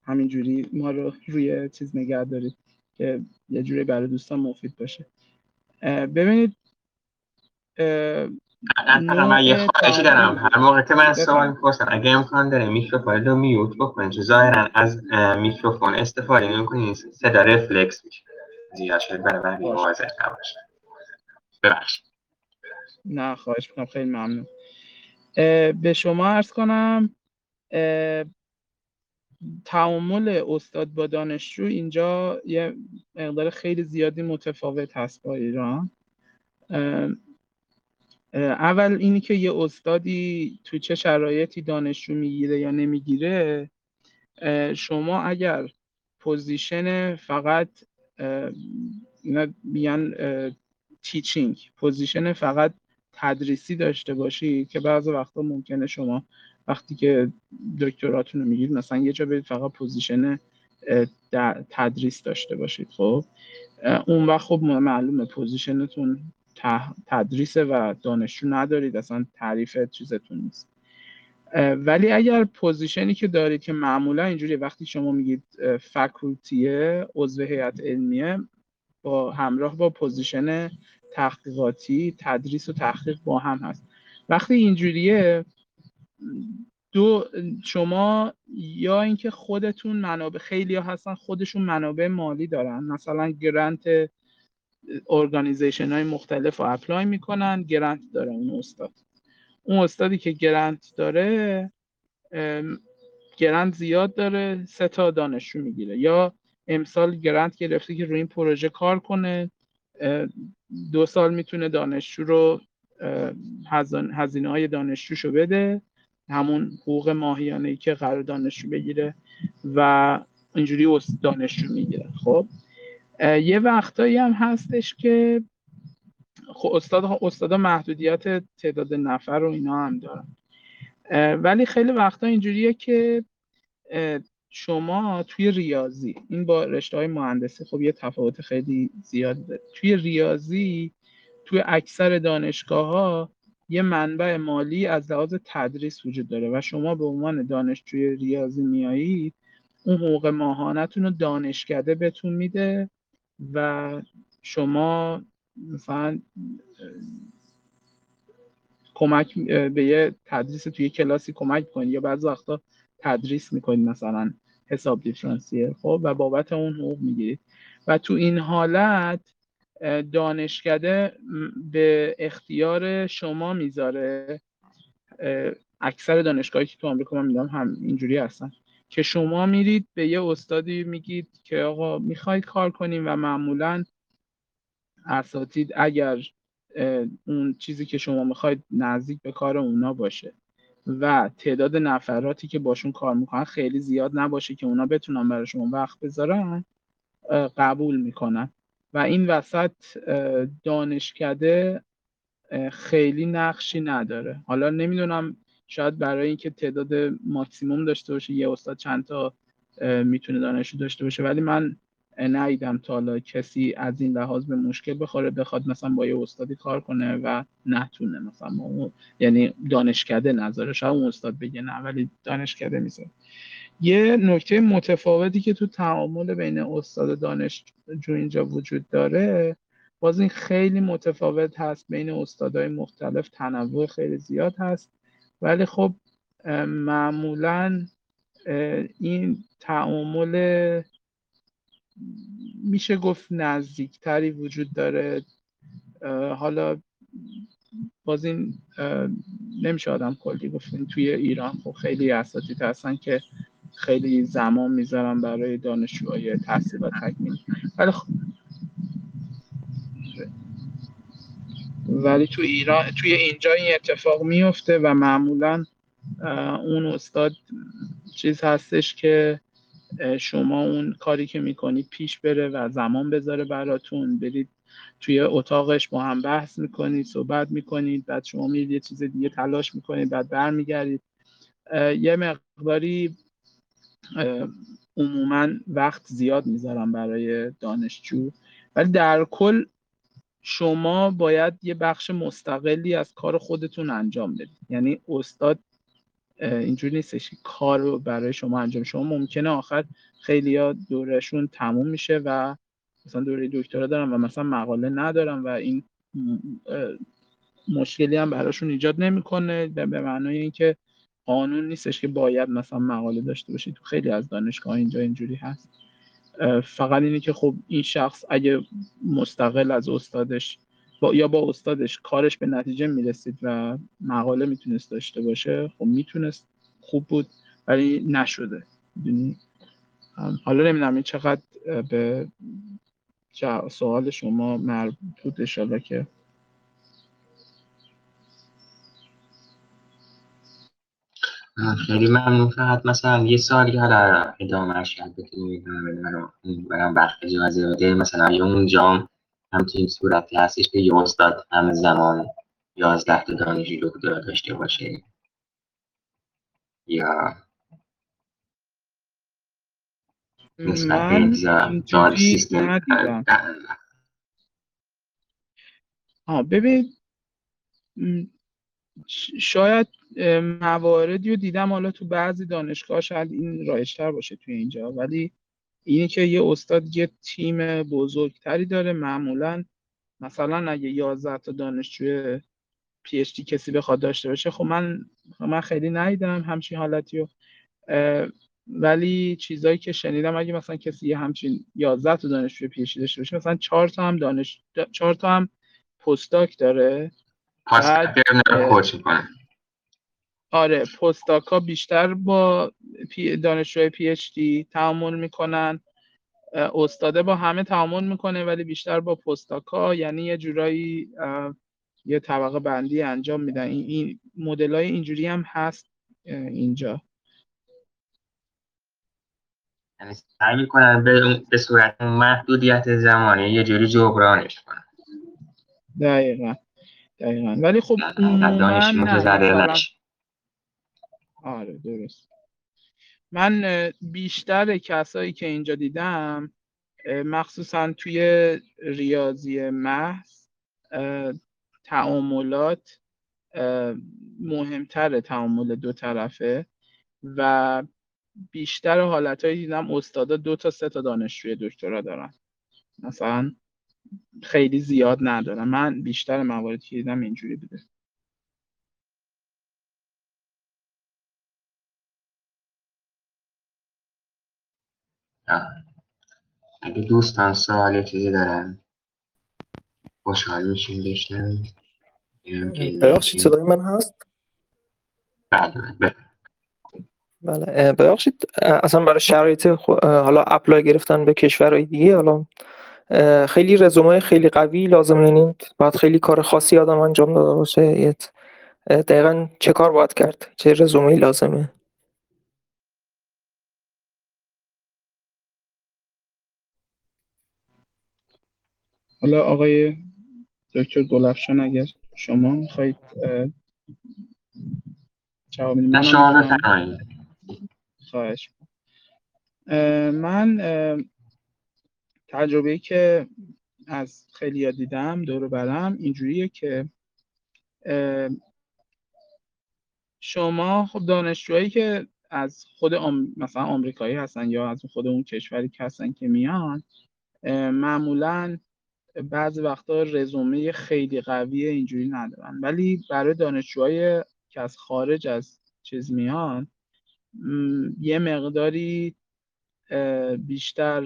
همینجوری ما رو روی چیز نگه دارید که یه جوری برای دوستان مفید باشه. ببینید من یه خواهشی دارم. هر موقع که من سوال می‌پرسم اگه امکان داره میکروفون رو میوت بکنید چون ظاهرا از میکروفون استفاده نمی‌کنید صدا رفلکس میشه. زیاد شد برای من مواظب نباشه. ببخشید. نه خواهش می‌کنم. خیلی ممنون. به شما عرض کنم تعامل استاد با دانشجو اینجا یه مقدار خیلی زیادی متفاوت هست با ایران. اول اینی که یه استادی تو چه شرایطی دانشجو می‌گیره یا نمی‌گیره شما اگر position فقط اینا بیان teaching position فقط تدریسی داشته باشی که بعضی وقتا ممکنه شما وقتی که دکتراتون رو می‌گیرید مثلا یه جا برید فقط position تدریس داشته باشید خب؟ اون وقت خب معلومه position تون تدریسه و دانشجو ندارید اصلا تعریف چیزتون نیست. ولی اگر position ی که دارید که معمولا اینجوری وقتی شما میگید faculty ه عضو هیئت علمیه با همراه با position تحقیقاتی تدریس و تحقیق با هم هست. وقتی اینجوریه دو شما یا اینکه خودتون منابع خیلی ها هستن خودشون منابع مالی دارن. مثلا grant organization های مختلف رو apply می‌کنن grant داره اون استاد. اون استادی که گرانت داره گرانت زیاد داره سه تا دانشجو می‌گیره. یا امسال گرانت گرفته که روی این پروژه کار کنه دو سال می‌تونه دانشجو رو هزینه های دانشجوشو بده. همون حقوق ماهیانه ای که قرار دانشجو بگیره و اینجوری دانشجو می‌گیره. خب یه وقتایی هم هستش که خب استاد استادا محدودیت تعداد نفر و اینا هم دارن. ولی خیلی وقتا اینجوریه که شما توی ریاضی این با رشته های مهندسی خب یه تفاوت خیلی زیادی داره. توی ریاضی توی اکثر دانشگاه ها یه منبع مالی از لحاظ تدریس وجود داره و شما به عنوان دانشجوی ریاضی میایید اون حقوق ماهانتون رو دانشکده بهتون میده و شما مثلا کمک به یه تدریس توی کلاسی کمک کنید یا بعضی وقتا تدریس می‌کنید مثلا حساب دیفرانسیل خب؟ و بابت اون حقوق می‌گیرید. و تو این حالت دانشکده به اختیار شما می‌ذاره. اکثر دانشگاهی که تو آمریکا من می‌دونم هم اینجوری هستن. که شما میرید به یه استادی میگید که آقا می‌خواید کار کنیم و معمولا اساتید اگر اون چیزی که شما می‌خواید نزدیک به کار اونا باشه و تعداد نفراتی که باشون کار می‌کنن خیلی زیاد نباشه که اونا بتونن برای شما وقت بذارن قبول می‌کنن. و این وسط دانشکده خیلی نقشی نداره. حالا نمی‌دونم شاید برای اینکه تعداد ماکسیموم داشته باشه یه استاد چند تا می‌تونه دانشجو داشته باشه ولی من ندیدم تا حالا کسی از این لحاظ به مشکل بخوره بخواد مثلا با یه استادی کار کنه و نتونه مثلا یعنی دانشکده نذاره شاید اون استاد بگه نه ولی دانشکده می‌ذاره. یه نکته متفاوتی که تو تعامل بین استاد دانشجو اینجا وجود داره باز این خیلی متفاوت هست. بین استادای مختلف تنوع خیلی زیاد هست. ولی خب معمولا این تعامل میشه گفت نزدیکتری وجود داره. حالا باز این نمیشه آدم کلی گفتین توی ایران خب خیلی اساتید هستن که خیلی زمان می‌ذارن برای دانشجوهای تحصیل و تکمیل. ولی خب. ولی تو ایران توی اینجا این اتفاق میفته و معمولا اون استاد چیز هستش که شما اون کاری که می‌کنید پیش بره و زمان بذاره براتون. برید توی اتاقش با هم بحث می‌کنید صحبت می‌کنید بعد شما میرید یه چیز دیگه تلاش می‌کنید بعد برمیگردید. یه مقداری عموما وقت زیاد می‌ذارم برای دانشجو. ولی در کل شما باید یه بخش مستقلی از کار خودتون انجام بدید. یعنی استاد اینجوری نیستش که کار رو برای شما انجام شما ممکنه آخر خیلی ها دورشون تموم میشه و مثلا دوره دکترا دارن و مثلا مقاله ندارن و این مشکلی هم براشون ایجاد نمی‌کنه. به معنای اینکه قانون نیستش که باید مثلا مقاله داشته باشید تو خیلی از دانشگاه اینجا اینجوری هست. فقط اینه که خب این شخص اگه مستقل از استادش با یا با استادش کارش به نتیجه می‌رسید و مقاله می‌تونست داشته باشه خب می‌تونست خوب بود ولی نشده. می‌دونی؟ حالا نمی‌دونم این چقدر به سوال شما مربوط اشاره که خیلی ممنون. فقط مثلا یه سال که حالا ادامه شاید بتونیم برام وقت اجازه بده مثلا یه اون جام همچین صورتی هستش که یه استاد همه زمان یازده تا دانشجو دکترا داشته باشه؟ یا نسبت به سیستم ببین شاید مواردی رو دیدم حالا تو بعضی دانشگاه شاید این رایشتر باشه توی اینجا ولی اینه که یه استاد یه تیم بزرگتری داره معمولا مثلا اگه 11 تا دانشجو پی اچ دی کسی بخواد داشته باشه خب من من خیلی ندیدم همچین حالتی رو. ولی چیزایی که شنیدم اگه مثلا کسی یه همچین 11 تا دانشجو پی اچ دی داشته باشه مثلا 4 تا هم دانش 4 تا هم پستاک داره. بعد آره پستاک ها بیشتر با دانشجوی پی اچ دی تعامل می‌کنن. استاده با همه تعامل می‌کنه ولی بیشتر با پستاک ها یعنی یه جورایی یه طبقه بندی انجام میدن. این, این مدل های اینجوری هم هست اینجا. یعنی سعی می‌کنن به, به صورت محدودیت زمانی یه جوری جبرانش کنن. دقیقا. دقیقا. ولی خب من آره درست. من بیشتر کسایی که اینجا دیدم مخصوصا توی ریاضی محض تعاملات مهمتر تعامل دو طرفه و بیشتر حالتهایی دیدم استادا دو تا سه تا دانشجوی دکترا دارن. مثلا خیلی زیاد ندارم من بیشتر مواردی که دیدم اینجوری بوده. اگه دوستان سوال یا چیزی دارن خوشحال میشیم که ببخشید صدای من هست بله بله. بله ببخشید اصلا برای شرایط حالا اپلای گرفتن به کشورهای دیگه حالا خیلی رزومه خیلی قوی لازم یعنی باید خیلی کار خاصی آدم انجام داده باشه. دقیقا چه کار باید کرد؟ چه رزومه لازمه؟ حالا آقای دکتر گلفشان اگر شما می‌خواید جواب منم شما بفرمایید. خواهش من اه، تجربه‌ای که از خیلیا دیدم دور و برم اینجوریه که شما خب دانشجوهایی که از خود آم... مثلا آمریکایی هستن یا از خود اون کشوری که هستن که میان معمولا بعضی وقتا رزومه خیلی قوی اینجوری ندارن. ولی برای دانشجوهای که از خارج از چیز میان م، یه مقداری بیشتر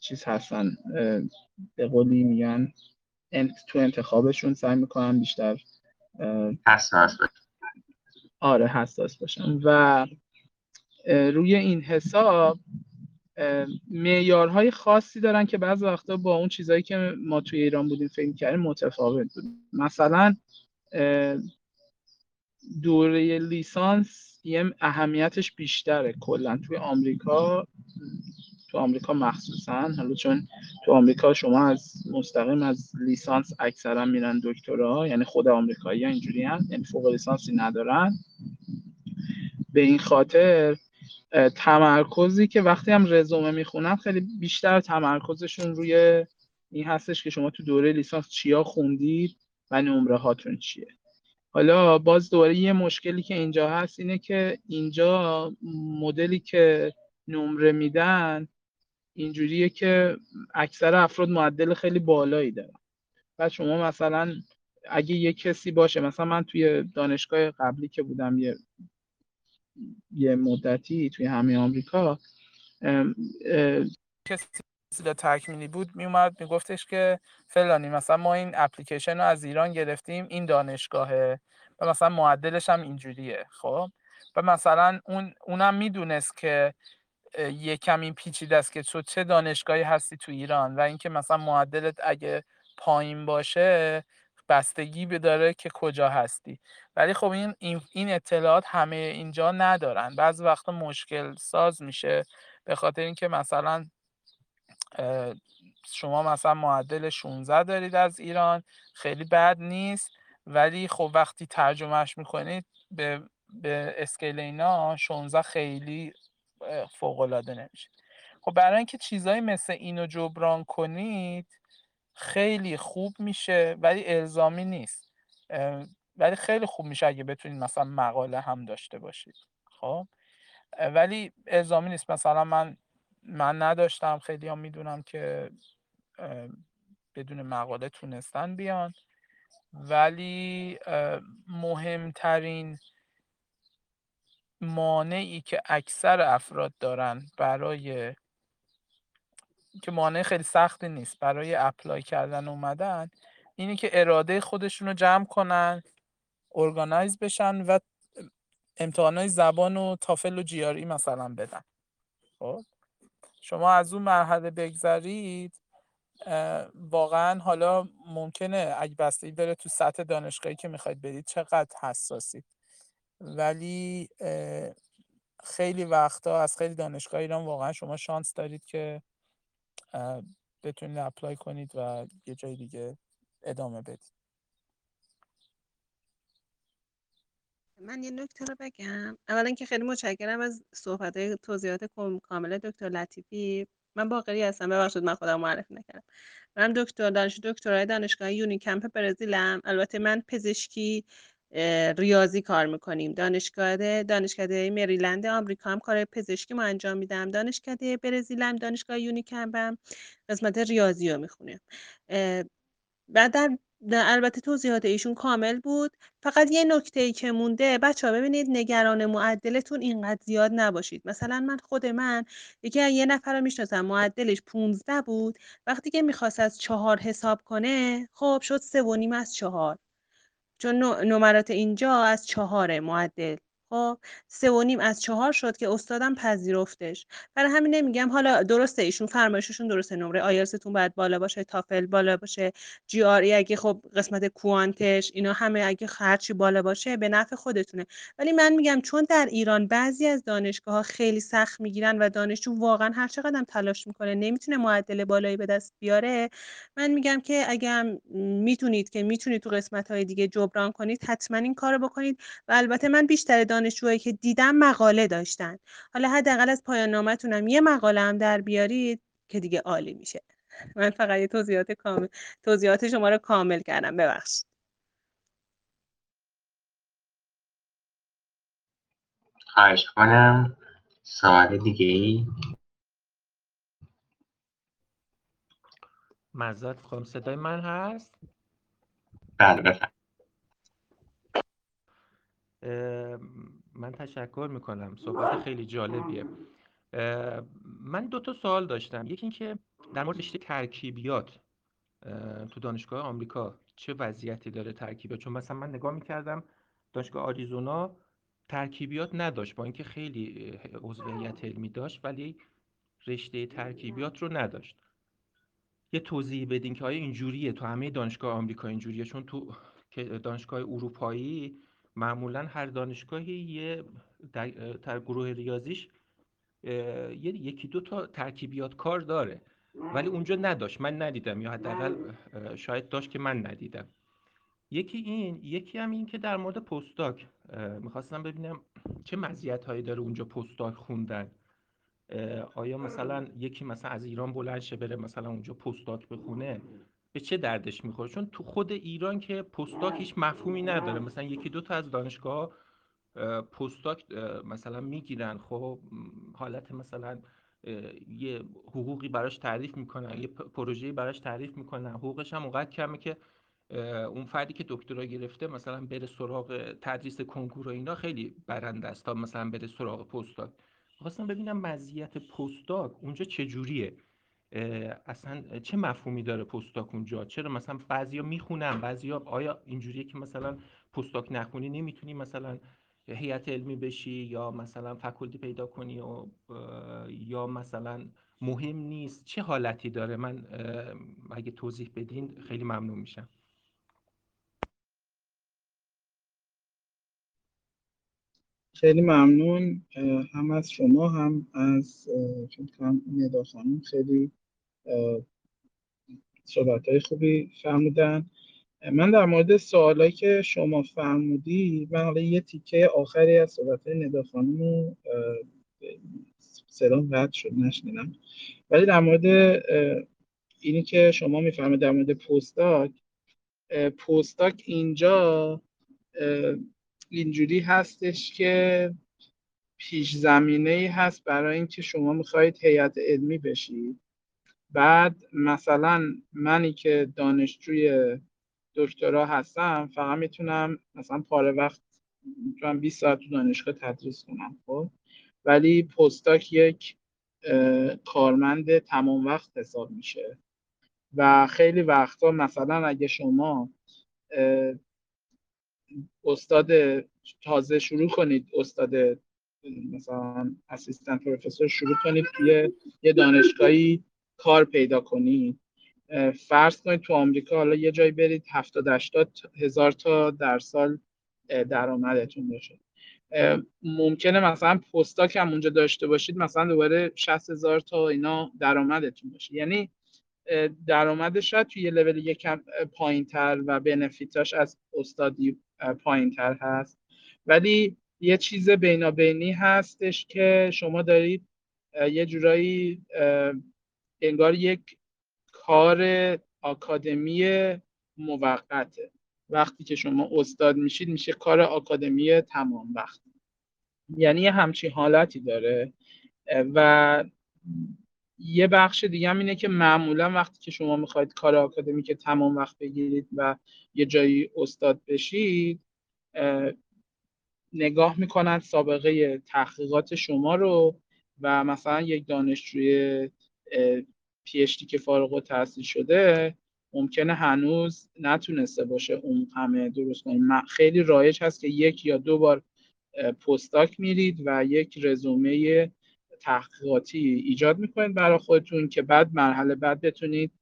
چیز هستن به قولی میگن انت تو انتخابشون سعی می‌کنن بیشتر حساس. آره حساس باشن. و روی این حساب معیارهای خاصی دارن که بعضی وقتا با اون چیزایی که ما توی ایران بودیم فکر کردیم متفاوت بود. مثلا دوره لیسانس یه اهمیتش بیشتره کلا توی آمریکا. تو آمریکا مخصوصا. حالا چون تو آمریکا شما از مستقیم از لیسانس اکثرا میرن دکترا یعنی خود آمریکایی اینجوری هم یعنی فوق لیسانسی ندارن. به این خاطر تمرکزی که وقتی هم رزومه می‌خونن خیلی بیشتر تمرکزشون روی این هستش که شما تو دوره لیسانس چیا خوندید و نمره هاتون چیه. حالا باز دوباره یه مشکلی که اینجا هست اینه که اینجا مدلی که نمره میدن اینجوریه که اکثر افراد معدل خیلی بالایی دارن. بعد شما مثلا اگه یه کسی باشه مثلا من توی دانشگاه قبلی که بودم یه یه مدتی توی همه آمریکا کسی تحصیل تکمیلی بود میومد میگفتش که فلانی مثلا ما این اپلیکیشن رو از ایران گرفتیم این دانشگاهه و مثلا معدلش هم اینجوریه خب؟ و مثلا اون اونم می‌دونست که یه کمی پیچیده است که تو چه دانشگاهی هستی تو ایران؟ و اینکه مثلا معدلت اگه پایین باشه بستگی به داره که کجا هستی. ولی خب این این این اطلاعات همه اینجا ندارن. بعضی وقتا مشکل ساز میشه به خاطر اینکه مثلا شما مثلا معدل 16 دارید از ایران خیلی بد نیست. ولی خب وقتی ترجمهش می‌کنید به به اسکیل اینا 16 خیلی فوق العاده نمیشه. خب برای اینکه چیزایی مثل اینو جبران کنید خیلی خوب میشه ولی الزامی نیست. ولی خیلی خوب میشه اگه بتونید مثلا مقاله هم داشته باشید. خب؟ ولی الزامی نیست. مثلا من من نداشتم. خیلی هم می‌دونم که بدون مقاله تونستن بیان. ولی مهمترین مانعی که اکثر افراد دارن برای که مانع خیلی سختی نیست برای اپلای کردن اومدن اینه که اراده خودشون رو جمع کنن ارگانایز بشن و امتحانای زبان و تافل و جیاری مثلا بدن. خب؟ شما از اون مرحله بگذرید واقعا حالا ممکنه اگه بستگی داره تو سطح دانشگاهی که می‌خواید برید چقدر حساسید. ولی خیلی وقتا از خیلی دانشگاه ایران واقعا شما شانس دارید که بتونید apply کنید و یه جای دیگه ادامه بدید. من یه نکته رو بگم. اولا که خیلی متشکرم از صحبت های توضیحات کامل دکتر لطیفی. من باقری هستم. ببخشید من خودم معرفی نکردم. من دکتر دانش دکترای دانشگاه Unicamp برزیلم. البته من پزشکی ریاضی کار می‌کنیم. دانشگاه دانشکده مریلند آمریکا هم کار پزشکی ما انجام میدم. دانشکده هم دانشگاه یونیکمپ هم قسمت ریاضی رو می‌خونیم. بعد در البته توضیحات ایشون کامل بود. فقط یه نکته ای که مونده بچه ها ببینید نگران معدلتون اینقدر زیاد نباشید. مثلا من خود من یکی یه نفر رو می‌شناسم معدلش 15 بود. وقتی که می‌خواست از چهار حساب کنه خب شد سه و نیم از چهار. چون نمرات اینجا از چهاره معدل. خب سه و نیم از چهار شد که استادم پذیرفتش. برای همین نمیگم حالا درسته ایشون فرمایششون درسته نمره آیلتستون باید بالا باشه تافل بالا باشه جی آر ای اگه خب قسمت کوانتش اینا همه اگه هرچی بالا باشه به نفع خودتونه. ولی من میگم چون در ایران بعضی از دانشگاه ها خیلی سخت می‌گیرن و دانشجو واقعا هر چقدر تلاش می‌کنه نمی‌تونه معدل بالایی به دست بیاره من میگم که اگر می‌تونید که می‌تونید تو قسمت های دیگه جبران کنید حتما این کارو بکنید و البته من بیشتر دانشجوهایی که دیدم مقاله داشتن. حالا حداقل از پایان نامتونم یه مقاله هم در بیارید که دیگه عالی میشه. من فقط یه توضیحات کامل توضیحات شما رو کامل کردم. ببخشید. خواهش کنم سوال دیگه ای؟ معذرت می‌خوام صدای من هست؟ بله بفرم من تشکر می‌کنم. صحبت خیلی جالبیه. من دو تا سوال داشتم. یکی اینکه در مورد رشته ترکیبیات تو دانشگاه آمریکا چه وضعیتی داره ترکیبیات؟ چون مثلا من نگاه می‌کردم دانشگاه آریزونا ترکیبیات نداشت با اینکه خیلی عضویت علمی داشت ولی رشته ترکیبیات رو نداشت. یه توضیح بدین که آیا اینجوریه؟ تو همه دانشگاه آمریکا اینجوریه؟ چون تو دانشگاه اروپایی معمولا هر دانشگاهی یه در گروه ریاضیش یکی دو تا ترکیبیات کار داره. ولی اونجا نداشت. من ندیدم یا حداقل شاید داشت که من ندیدم. یکی این یکی هم این که در مورد پستاک می‌خواستم ببینم چه مزیت هایی داره اونجا پستاک خوندن. آیا مثلا یکی مثلا از ایران بلند شه بره مثلا اونجا پستاک بخونه؟ به چه دردش می‌خوره؟ چون تو خود ایران که پستاک هیچ مفهومی نداره. مثلا یکی دو تا از دانشگاه پستاک مثلا می‌گیرن. خب حالت مثلا یه حقوقی براش تعریف می‌کنن یه پروژه‌ای براش تعریف می‌کنن. حقوقش هم اونقدر کمه که اون فردی که دکترا گرفته مثلا بره سراغ تدریس کنکور و اینا خیلی برنده است تا مثلا بره سراغ پستاک. خواستم ببینم مزیت پستاک اونجا چجوریه؟ اصلا چه مفهومی داره پستاک اونجا؟ چرا مثلا بعضیا می‌خونن؟ بعضیا آیا اینجوریه که مثلا پستاک نخونی نمی‌تونی مثلا هیئت علمی بشی یا مثلا فکلتی پیدا کنی و یا مثلا مهم نیست؟ چه حالتی داره؟ من اگه توضیح بدین خیلی ممنون میشم. خیلی ممنون. هم از شما هم از چون ندا خانم. خیلی صحبت های خوبی فرمودن من در مورد سوالایی که شما فرمودی من حالا یه تیکه آخری از صحبت های ندا خانم صدام قطع شد نشنیدم. ولی در مورد اینی که شما می‌فهمید در مورد پستاک پستاک اینجا اینجوری هستش که پیش زمینه ای هست برای اینکه شما می‌خواهید هیئت علمی بشید. بعد مثلا منی که دانشجوی دکترا هستم فقط می‌تونم مثلا پاره وقت می‌تونم 20 ساعت تو دانشگاه تدریس کنم خب؟ ولی پستاک یک کارمند تمام وقت حساب میشه. و خیلی وقتا مثلا اگه شما استاد تازه شروع کنید استاد مثلا اسیستنت پروفسور شروع کنید یه دانشگاهی کار پیدا کنید فرض کنید تو آمریکا حالا یه جایی برید 70 80 هزار تا در سال درآمدتون باشه. ممکنه مثلا پستاک هم اونجا داشته باشید مثلا دوباره 60 هزار تا اینا درآمدتون باشه. یعنی درآمدش شاید توی یه لول یکم پایین تر و بنفیتاش از استادی پایین تر هست. ولی یه چیز بینابینی هستش که شما دارید یه جورایی انگار یک کار آکادمی موقته. وقتی که شما استاد میشید میشه کار آکادمی تمام وقت. یعنی همچین حالتی داره. و یه بخش دیگه هم اینه که معمولا وقتی که شما می‌خواید کار آکادمی که تمام وقت بگیرید و یه جایی استاد بشید نگاه می‌کنن سابقه تحقیقات شما رو و مثلا یک دانشجوی پی که فارغ التحصیل شده ممکنه هنوز نتونسته باشه اون همه درست کنید خیلی رایج هست که یک یا دو بار پستاک میرید و یک رزومه تحقیقاتی ایجاد می‌کنید برای خودتون که بعد مرحله بعد بتونید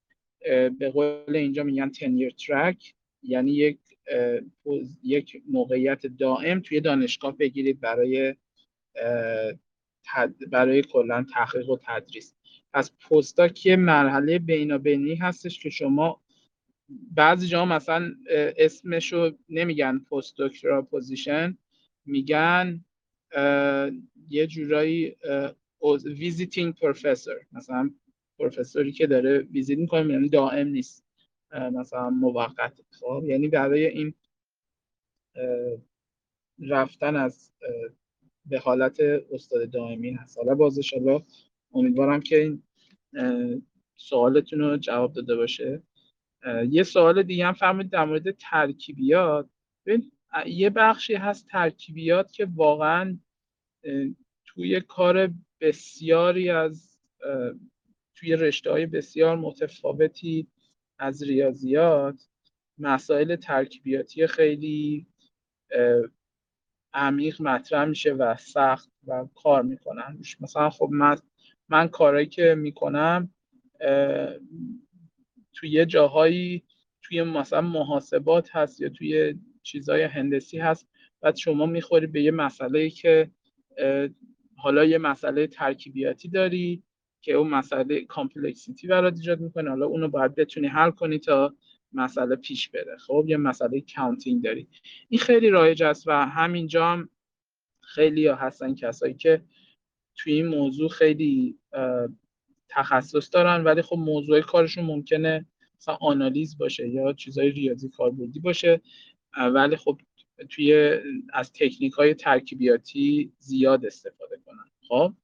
به قول اینجا میگن تنیر ترک یعنی یک یک موقعیت دائم توی دانشگاه بگیرید برای برای کلا تحقیق و تدریس. پس postdoc یه مرحله بینابینی هستش که شما بعضی جا مثلا اسمشو نمیگن پست دکترا position میگن یه جورایی visiting professor. مثلا پروفسوری که داره visit می‌کنه یعنی دائم نیست. مثلا موقت. خب یعنی برای این رفتن از به حالت استاد دائمی هست. حالا حالا امیدوارم که این سوالتون رو جواب داده باشه. یه سوال دیگه هم فرمودید در مورد ترکیبیات. یه بخشی هست ترکیبیات که واقعا توی کار بسیاری از توی رشته های بسیار متفاوتی از ریاضیات مسائل ترکیبیاتی خیلی عمیق مطرح میشه و سخت و کار می‌کنن. مثلا خب من من کارهایی که می‌کنم توی یه جاهایی توی مثلا محاسبات هست یا توی چیزهای هندسی هست بعد شما می‌خوری به یه مسئله که حالا یه مسئله ترکیبیاتی داری که اون مسئله کامپلکسیتی برات ایجاد می‌کنه حالا اونو باید بتونی حل کنی تا مسئله پیش بره. خب یه مسئله کاونتینگ داری. این خیلی رایج است و همینجا هم خیلی هستن کسایی که توی این موضوع خیلی تخصص دارن ولی خب موضوع کارشون ممکنه مثلا آنالیز باشه یا چیزای ریاضی کاربردی باشه. ولی خب توی از تکنیک های ترکیبیاتی زیاد استفاده کنن. خب؟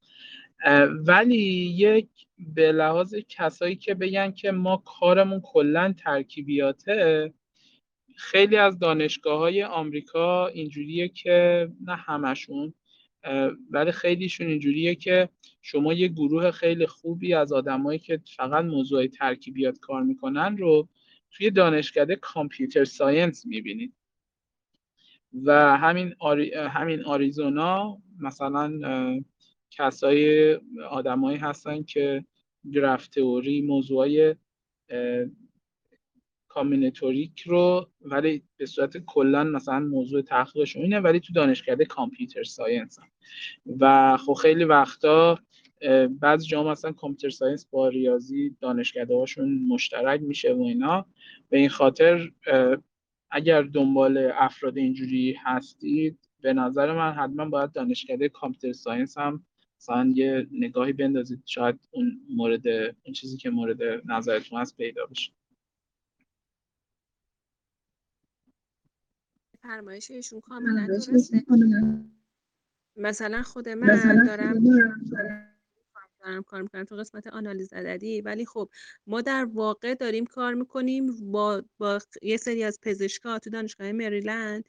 ولی یک به لحاظ کسایی که بگن که ما کارمون کلا ترکیبیاته خیلی از دانشگاه های آمریکا اینجوریه که نه همشون ولی خیلیشون اینجوریه که شما یه گروه خیلی خوبی از آدمایی که فقط موضوع ترکیبیات کار می‌کنن رو توی دانشکده کامپیوتر ساینس می‌بینید. و همین, آری، همین آریزونا مثلا کسای آدمایی هستن که graph theory موضوعای combinatoric رو ولی به صورت کلا مثلا موضوع تحقیقشون اینه ولی تو دانشکده computer science هم. و خب خیلی وقتا بعضی جا مثلا computer science با ریاضی دانشکده هاشون مشترک میشه و اینا. به این خاطر اگر دنبال افراد اینجوری هستید به نظر من حتما باید دانشکده computer science هم مثلا یه نگاهی بندازید. شاید اون مورد اون چیزی که مورد نظرتون هست پیدا بشه. فرمایش ایشون کاملا درسته. مثلا خود من دارم دارم کار می‌کنم تو قسمت آنالیز عددی. ولی خب ما در واقع داریم کار می‌کنیم با, با یه سری از پزشکا تو دانشگاه مریلند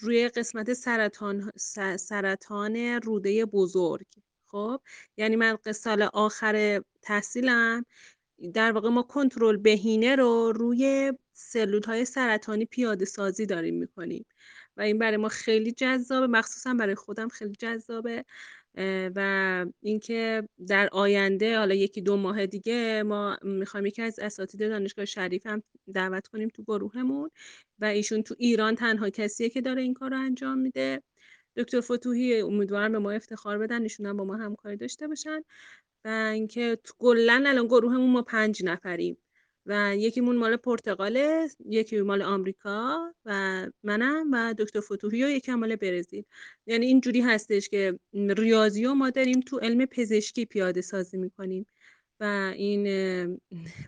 روی قسمت سرطان سرطان روده بزرگ. خب؟ یعنی من سال آخر تحصیلم در واقع ما کنترل بهینه رو روی سلول های سرطانی پیاده سازی داریم می‌کنیم. و این برای ما خیلی جذابه مخصوصا برای خودم خیلی جذابه و اینکه در آینده حالا یکی دو ماه دیگه ما می‌خوایم یکی از اساتید دانشگاه شریف هم دعوت کنیم تو گروهمون و ایشون تو ایران تنها کسیه که داره این کار رو انجام میده. دکتر فتوحی امیدوارم به ما افتخار بدن ایشون هم با ما همکاری داشته باشن. و اینکه کلا الان گروهمون ما پنج نفریم. و یکیمون مال پرتغاله یکی مال آمریکا و منم و دکتر فتوحی و یکی مال برزیل. یعنی اینجوری هستش که ریاضی و ما داریم تو علم پزشکی پیاده سازی می‌کنیم و این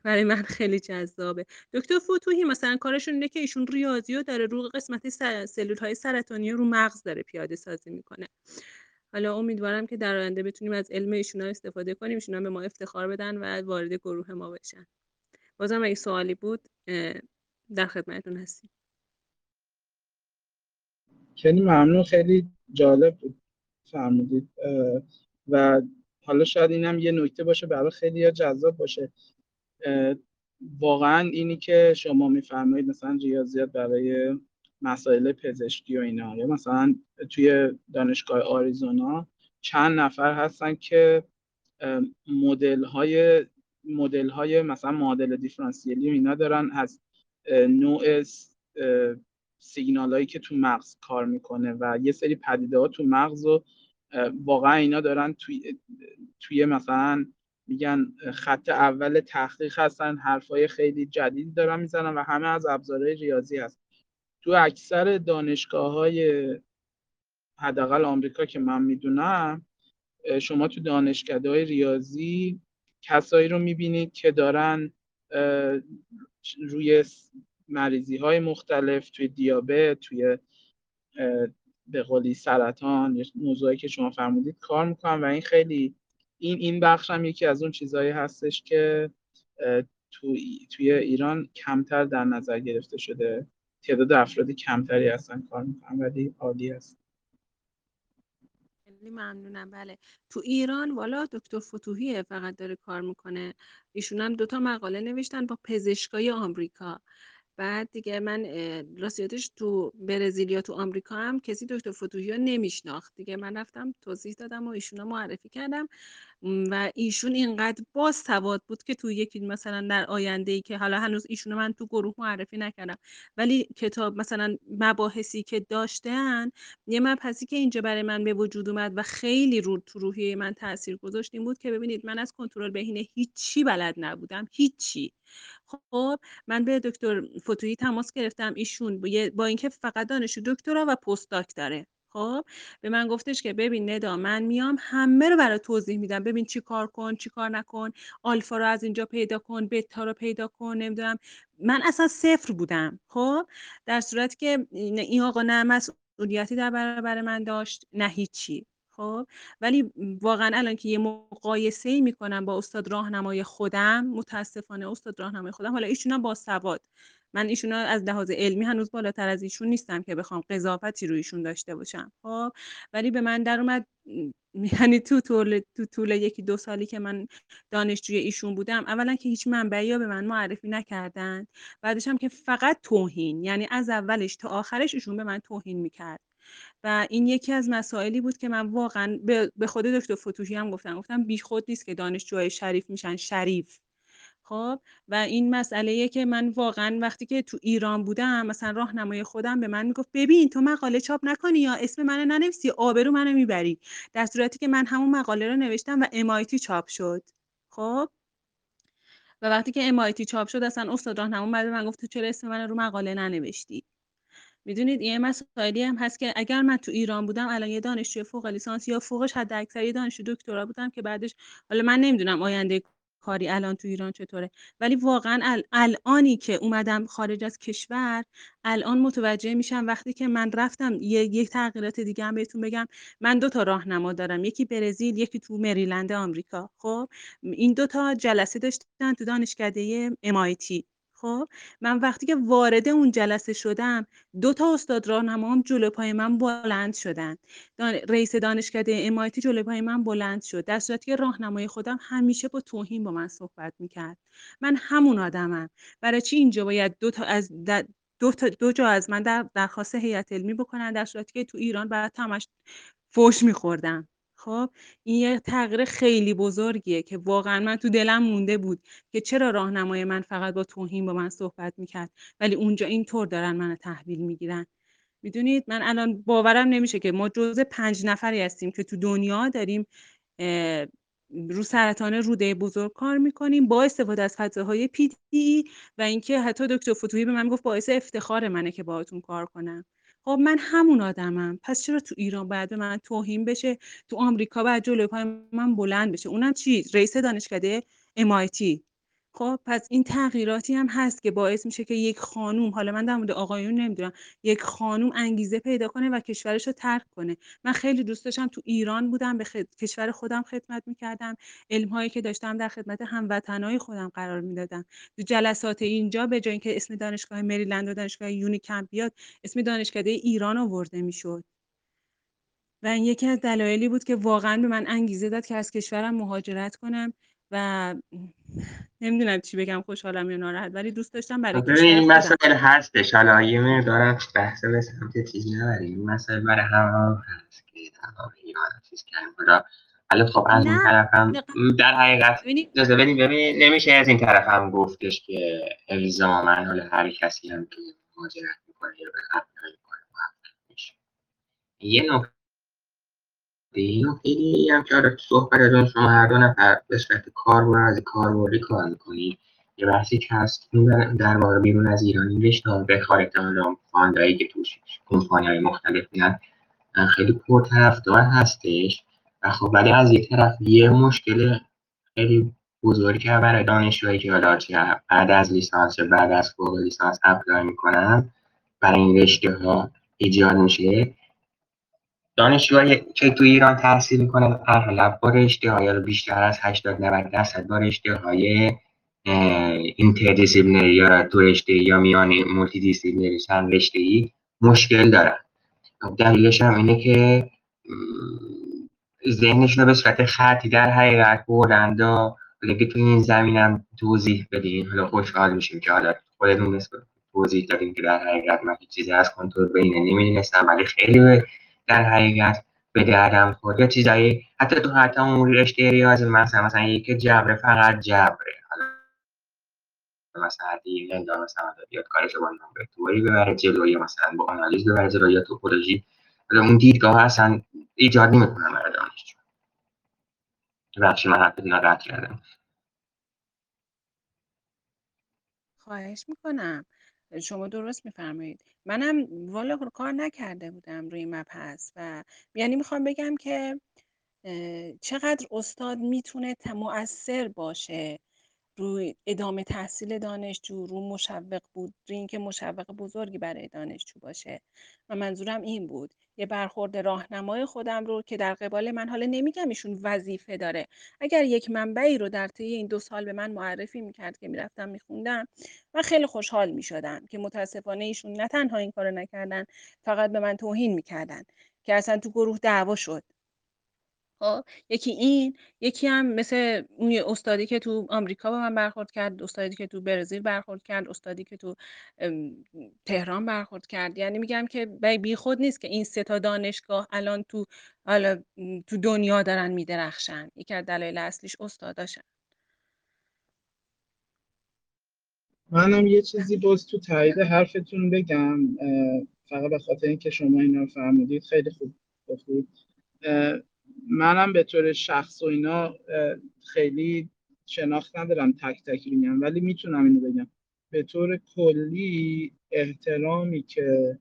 برای من خیلی جذابه. دکتر فتوحی مثلا کارشون اینه که ایشون ریاضی رو داره رو قسمت سلول های سرطانی رو مغز داره پیاده سازی می‌کنه. حالا امیدوارم که در آینده بتونیم از علم ایشون استفاده کنیم ایشون به ما افتخار بدن و وارد گروه ما بشن. بازم اگه سوالی بود در خدمتتون هستیم. خیلی ممنون خیلی جالب بود فرمودید و حالا شاید اینم یه نکته باشه برای خیلی جذاب باشه. واقعا اینی که شما میفرمایید مثلا ریاضیات برای مسائل پزشکی و اینا یا مثلا توی دانشگاه آریزونا چند نفر هستن که مدل های مدل های مثلا معادل دیفرانسیلی اینا دارن از نوع سیگنال هایی که تو مغز کار می‌کنه و یه سری پدیده ها تو مغز و واقعا اینا دارن توی, توی مثلا میگن خط اول تحقیق هستن حرفای خیلی جدید دارن می‌زنن و همه از ابزارهای ریاضی هست. تو اکثر دانشگاه های حداقل آمریکا که من می‌دونم شما تو دانشکده های ریاضی کسایی رو می‌بینید که دارن روی مریضی های مختلف توی دیابت توی به قولی سرطان موضوعی که شما فرمودید کار می‌کنن و این خیلی این این بخش هم یکی از اون چیزهایی هستش که توی, توی ایران کمتر در نظر گرفته شده. تعداد افرادی کمتری هستن کار می‌کنن ولی عالی هست خیلی ممنونم. بله. تو ایران والا دکتر فتوحیه فقط داره کار می‌کنه. ایشون هم دوتا مقاله نوشتن با پزشکای آمریکا. بعد دیگه من راستیتش تو برزیل یا تو آمریکا هم کسی دکتر فتوحی رو نمیشناخت. دیگه من رفتم توضیح دادم و ایشون معرفی کردم. و ایشون اینقدر باز سواد بود که تو یکی مثلا در آینده ای که حالا هنوز ایشون من تو گروه معرفی نکردم. ولی کتاب مثلا مباحثی که داشتن یه مبحثی که اینجا برای من به وجود اومد و خیلی رو تو روحیه من تاثیر گذاشت این بود که ببینید من از کنترل بهینه هیچی بلد نبودم. هیچی. خب من به دکتر فتویی تماس گرفتم ایشون با اینکه فقط دانشجو دکترا و پست داک داره. خب به من گفتش که ببین ندا من میام همه رو برای توضیح میدم. ببین چی کار کن چی کار نکن. آلفا رو از اینجا پیدا کن بتا رو پیدا کن نمی‌دونم. من اصلا صفر بودم. خب در صورتی که این آقا نه مسئولیتی در برابر من داشت نه هیچی. خب ولی واقعا الان که یه مقایسه ای می‌کنم با استاد راهنمای خودم متاسفانه استاد راهنمای خودم حالا ایشون با سواد. من ایشون از لحاظ علمی هنوز بالاتر از ایشون نیستم که بخوام قضاوتی روی ایشون داشته باشم خب. ولی به من در اومد یعنی تو طول تو طول یکی دو سالی که من دانشجوی ایشون بودم اولا که هیچ منبعی به من معرفی نکردن بعدش هم که فقط توهین یعنی از اولش تا آخرش ایشون به من توهین می‌کرد. و این یکی از مسائلی بود که من واقعا به خود دکتر فتوحی هم گفتم. گفتم بیخود نیست که دانشجوهای شریف میشن شریف. خب؟ و این مسئله که من واقعا وقتی که تو ایران بودم مثلا راهنمای خودم به من می‌گفت ببین تو مقاله چاپ نکنی یا اسم منو ننویسی آبرو منو می‌بری. در صورتی که من همون مقاله رو نوشتم و MIT چاپ شد. خب؟ و وقتی که MIT چاپ شد اصلا استاد راهنما بعد من گفت تو چرا اسم من رو مقاله ننوشتی؟ می‌دونید یه مسائلی هم هست که اگر من تو ایران بودم الان یه دانشجوی فوق لیسانس یا فوقش حد اکثر یه دانشجو دکترا بودم که بعدش حالا من نمی‌دونم آینده کاری الان تو ایران چطوره. ولی واقعا الانی که اومدم خارج از کشور الان متوجه میشم وقتی که من رفتم یه یک تغییرات دیگه هم بهتون بگم. من دو تا راهنما دارم. یکی برزیل یکی تو مریلند آمریکا. خب این دو تا جلسه داشتن تو دانشکده MIT خب من وقتی که وارد اون جلسه شدم دو تا استاد راهنمام جلو پای من بلند شدن. رئیس دانشکده امایتی جلو پای من بلند شد. در صورتی که راهنمای خودم همیشه با توهین با من صحبت می‌کرد. من همون آدمم. برای چی اینجا باید دو تا از دو, تا دو جا از من در درخواست هیئت علمی بکنن؟ در صورتی که تو ایران بعد همش فوش میخوردم. خب این یه تغییر خیلی بزرگیه که واقعا من تو دلم مونده بود که چرا راهنمای من فقط با توهین با من صحبت می‌کرد ولی اونجا اینطور دارن منو تحویل می‌گیرن. می‌دونید من الان باورم نمیشه که ما جزء پنج نفری هستیم که تو دنیا داریم رو سرطان روده بزرگ کار می‌کنیم با استفاده از فضاهای پی و اینکه حتی دکتر فتوحی به من گفت باعث افتخار منه که باهاتون کار کنم. خب من همون آدمم. پس چرا تو ایران باید به من توهین بشه؟ تو آمریکا باید جلوی پای من بلند بشه. اونم چی؟ رئیس دانشکده MIT خب پس این تغییراتی هم هست که باعث میشه که یک خانوم حالا من در مورد آقایون نمی‌دونم یک خانوم انگیزه پیدا کنه و کشورش رو ترک کنه. من خیلی دوست داشتم تو ایران بودم به کشور خودم خدمت می‌کردم. علم هایی که داشتم در خدمت هموطنهای خودم قرار می‌دادم. تو جلسات اینجا به جای اینکه اسم دانشگاه مریلند و دانشگاه یونیکمپ بیاد اسم دانشکده ایران آورده می‌شد. و این یکی از دلایلی بود که واقعا به من انگیزه داد که از کشورم مهاجرت کنم. و نمی‌دونم چی بگم خوشحالم یا ناراحت ولی دوست داشتم برای ببین این مسائل هستش. حالا یه مقدار بحث به سمت چیز نبریم. این مسائل برای همه هم هست که چیز کردن. حالا خب از این طرف هم در حقیقت اجازه بدیم ببین نمیشه از این طرف هم گفتش که الزاما حالا هر کسی هم که مهاجرت می‌کنه یا به می‌کنه یه نکته این دیگه هم که حالا تو صحبتتون شما هر دو نفر به صورت کاربر کاربردی کار می‌کنید یه بحثی که هست در- واقع بیرون از ایران رشته به خارج حالا فاندایی که توش کمپانی های مختلف میان خیلی پرطرفدار هستش. و خب ولی از یک طرف یه مشکل خیلی بزرگی که برای دانشجوهایی که حالا بعد از لیسانس بعد از فوق لیسانس اپلای می‌کنن برای این رشته ها ایجاد میشه. دانشجوهایی که تو ایران تحصیل می‌کنن اغلب با رشته های بیشتر از 80 90 درصد با رشته های اینتردیسیپلینری یا تو رشته یا میان مولتی دیسیپلینری چند رشته ای مشکل دارن. خب دلیلش هم اینه که م، ذهنشون رو به صورت خطی در حقیقت بردند و اگه تو این زمینم توضیح بدین حالا خوشحال میشیم که حالا خودتون توضیح دادیم که در حقیقت من چیزی از کنترل بینه نمی‌دونستم ولی خیلی در حقیقت به دردم خورد. یا چیزایی حتی تو حتی اون رشته ریاضی مثلا مثلا یک جبره فقط جبره. حالا مثلا دیگه نمی‌دونم مثلا بیاد کارش با نامبرتوری ببره جلو یا مثلا با آنالیز ببره جلو یا توپولوژی. حالا اون دیدگاه اصلا ایجاد نمی‌کنم برای دانشجو بخشی من رو قطع کردم. خواهش می‌کنم. شما درست میفرمایید. منم والا کار نکرده بودم روی مبحث و یعنی می‌خوام بگم که چقدر استاد می‌تونه مؤثر باشه روی ادامه تحصیل دانشجو رو مشوق بود روی اینکه مشوق بزرگی برای دانشجو باشه. و منظورم این بود یه برخورد راهنمای خودم رو که در قبال من حالا نمیگم ایشون وظیفه داره. اگر یک منبعی رو در طی این دو سال به من معرفی می‌کرد که می‌رفتم میخوندم من خیلی خوشحال می‌شدم که متاسفانه ایشون نه تنها این کارو نکردن فقط به من توهین می‌کردن که اصلا تو گروه دعوا شد. خب یکی این یکی هم مثل اون استادی که تو آمریکا به من برخورد کرد استادی که تو برزیل برخورد کرد استادی که تو تهران برخورد کرد. یعنی میگم که بی خود نیست که این سه تا دانشگاه الان تو حالا تو دنیا دارن میدرخشن. یکی از دلایل اصلیش استاداشن منم یه چیزی باز تو تایید حرفتون بگم فقط به خاطر اینکه شما اینا رو فرمودید خیلی خوب گفتید منم به طور شخص و اینا خیلی شناخت ندارم تک تک میگم ولی می‌تونم اینو بگم. به طور کلی احترامی که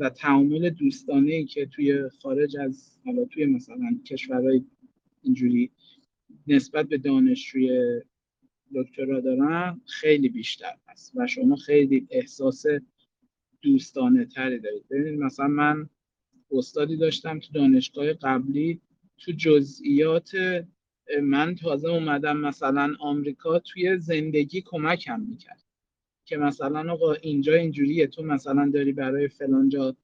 و تعامل دوستانه ای که توی خارج از حالا توی مثلا کشورهای اینجوری نسبت به دانشجوی دکترا دارم خیلی بیشتر هست و شما خیلی احساس دوستانه تری دارید. ببینید مثلا من استادی داشتم تو دانشگاه قبلی تو جزئیات من تازه اومدم مثلا آمریکا توی زندگی کمکم می‌کرد که مثلا آقا اینجا اینجوریه تو مثلا داری برای فلان جا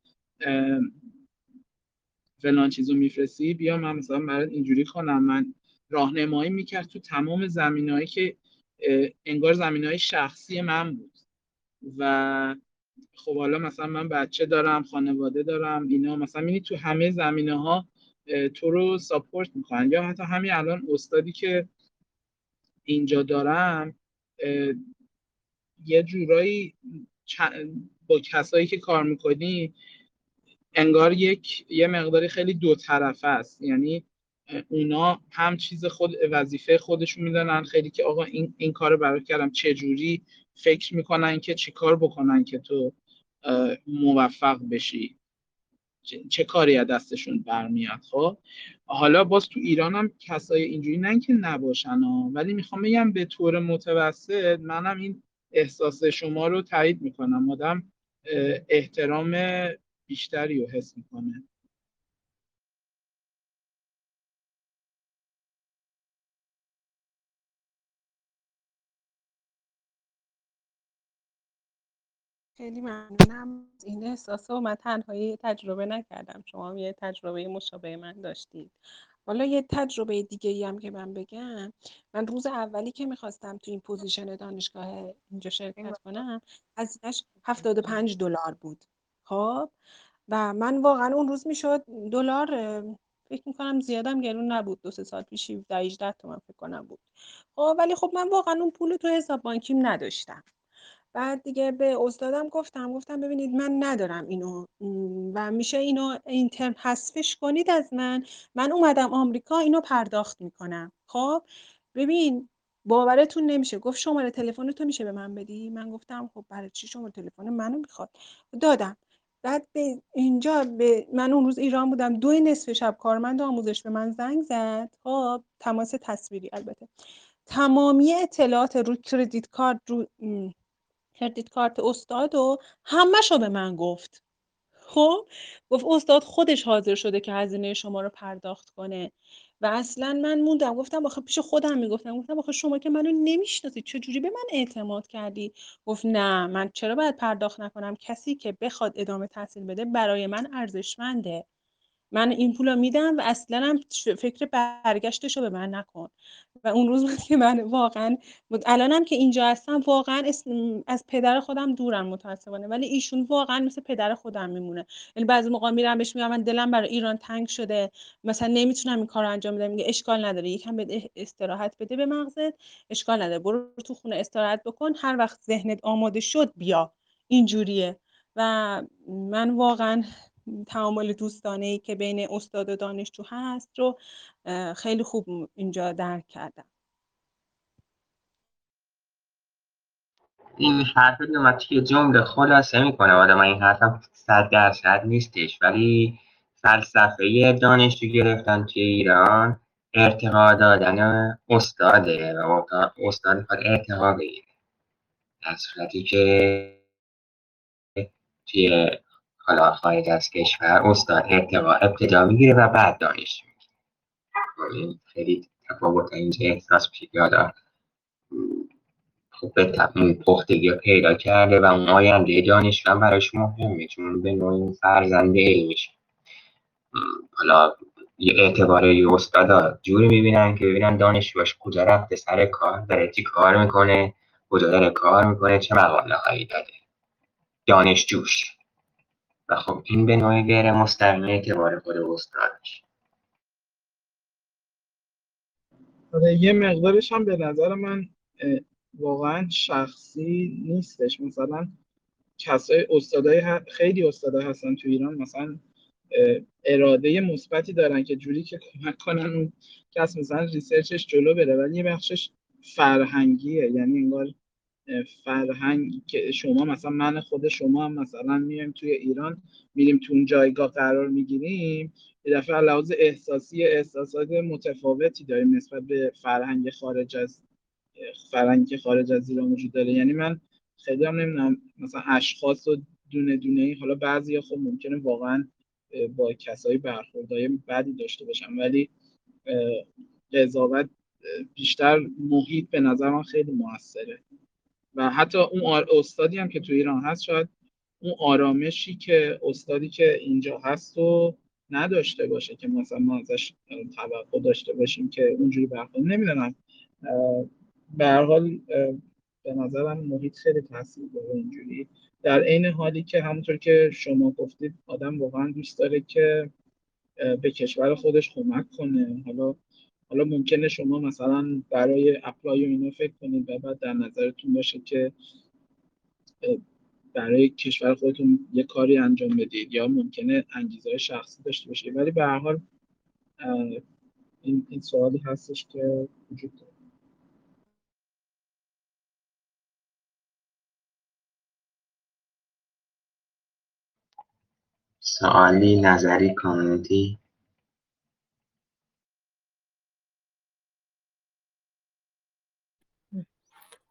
فلان چیزو میفرستی بیا من مثلا برات اینجوری کنم. من راهنمایی می‌کرد تو تمام زمینهایی که انگار زمینهای شخصی من بود. و خب حالا مثلا من بچه دارم خانواده دارم اینا مثلا می‌بینی تو همه زمینه ها تو رو ساپورت می‌کنن. یا حتی همین الان استادی که اینجا دارم یه جورایی با کسایی که کار می‌کنی انگار یک یه مقداری خیلی دو طرفه است. یعنی اونا هم چیز خود وظیفه خودشون می‌دونن خیلی که آقا این این کارو برات کردم چه جوری فکر می‌کنن که چیکار بکنن که تو موفق بشی؟ چه کاری از دستشون برمیاد خب؟ حالا باز تو ایران هم کسای اینجوری نه که نباشن ها ولی می‌خوام بگم به طور متوسط منم این احساس شما رو تایید می‌کنم. آدم احترام بیشتری رو حس می‌کنه. خیلی ممنونم. این احساس رو من تنهایی تجربه نکردم. شما یه تجربه مشابه من داشتید. حالا یه تجربه دیگه ای هم که من بگم. من روز اولی که می‌خواستم تو این پوزیشن دانشگاه اینجا شرکت کنم هزینهش 75 دلار بود. خب؟ و من واقعا اون روز می‌شد دلار فکر می‌کنم زیادم گرون نبود. دو سه سال پیش 17 18 تومن فکر کنم بود. خب ولی خب من واقعا اون پول تو حساب بانکیم نداشتم. بعد دیگه به استادم گفتم گفتم ببینید من ندارم اینو و میشه اینو این ترم حذفش کنید از من. من اومدم آمریکا اینو پرداخت می‌کنم. خب؟ ببین باورتون نمیشه. گفت شماره تلفن تو میشه به من بدی؟ من گفتم خب برای چی شماره تلفن منو می‌خواد؟ دادم. بعد به اینجا به من اون روز ایران بودم. دو نصف شب کارمند آموزش به من زنگ زد. خب؟ تماس تصویری البته. تمامی اطلاعات رو کردیت کارت رو کردیت کارت استاد و همهشو به من گفت. خب؟ گفت استاد خودش حاضر شده که هزینه شما رو پرداخت کنه. و اصلا من موندم گفتم آخه پیش خودم می‌گفتم گفتم آخه شما که منو نمی‌شناسید چجوری به من اعتماد کردی؟ گفت نه من چرا باید پرداخت نکنم؟ کسی که بخواد ادامه تحصیل بده برای من ارزشمنده. من این پول میدم و اصلا هم فکر برگشتش رو به من نکن. و اون روز که من واقعا الانم که اینجا هستم واقعا از پدر خودم دورم متاسفانه ولی ایشون واقعا مثل پدر خودم میمونه. یعنی بعضی موقع میرم بهش میگم من دلم برای ایران تنگ شده مثلا نمی‌تونم این کار رو انجام بدم میگه اشکال نداره. یکم بده استراحت بده به مغزت اشکال نداره. برو تو خونه استراحت بکن هر وقت ذهنت آماده شد بیا. اینجوریه. و من واقعا تعامل دوستانه ای که بین استاد و دانشجو هست رو خیلی خوب اینجا درک کردم. این حرف من توی جمله خلاصه می‌کنه آدم این حرف صد درصد نیستش ولی فلسفه دانشجو گرفتن توی ایران ارتقا دادن استاده و استاد می‌خواد ارتقا بگیره. در صورتی که توی حالا خارج از کشور استاد ارتقا ابتدا می‌گیره و بعد دانشجو می‌گیره. این خیلی تفاوت اینجا احساس میشه خب به پختگی پیدا کرده و اون آینده دانشجو هم براش مهمه چون به نوعی فرزنده علمیشه حالا یه اعتبار یه استادا جوری می‌بینن که ببینن دانشجوش کجا رفته سر کار داره چی کار می‌کنه کجا داره کار می‌کنه چه مقاله هایی داده. دانشجوش. و خب این به نوعی غیر مستقیم اعتبار خود استاد میشه آره یه مقدارش هم به نظر من واقعا شخصی نیستش. مثلا کسای استادای خیلی استادا هستن تو ایران. مثلا اراده مثبتی دارن که جوری که کمک کنن اون کس مثلا ریسرچش جلو بره. ولی یه بخشش فرهنگیه. یعنی انگار فرهنگ که شما مثلا من خود شما هم مثلا میایم توی ایران میریم تو اون جایگاه قرار می‌گیریم یه دفعه لحاظ احساسی احساسات متفاوتی داریم نسبت به فرهنگ خارج از فرهنگ خارج از ایران وجود داره. یعنی من خیلی هم نمی‌دونم مثلا اشخاص و دونه دونه ای حالا بعضی خب ممکنه واقعا با کسایی برخوردهای بدی داشته باشم ولی قضاوت بیشتر محیط به نظر من خیلی موثره. و حتی اون استادی هم که تو ایران هست شاید اون آرامشی که استادی که اینجا هست و نداشته باشه که مثلا ما ازش توقع داشته باشیم که اونجوری برخورد نمی‌دونم. به هر حال به نظرم محیط خیلی تاثیر داره اینجوری. در عین حالی که همونطور که شما گفتید آدم واقعا دوست داره که به کشور خودش کمک کنه. حالا حالا ممکنه شما مثلا برای اپلای و اینا فکر کنید و بعد در نظرتون باشه که برای کشور خودتون یه کاری انجام بدید یا ممکنه انگیزه شخصی داشته باشید. ولی به هر حال این, این سوالی هستش که وجود داره. سوالی نظری کامنتی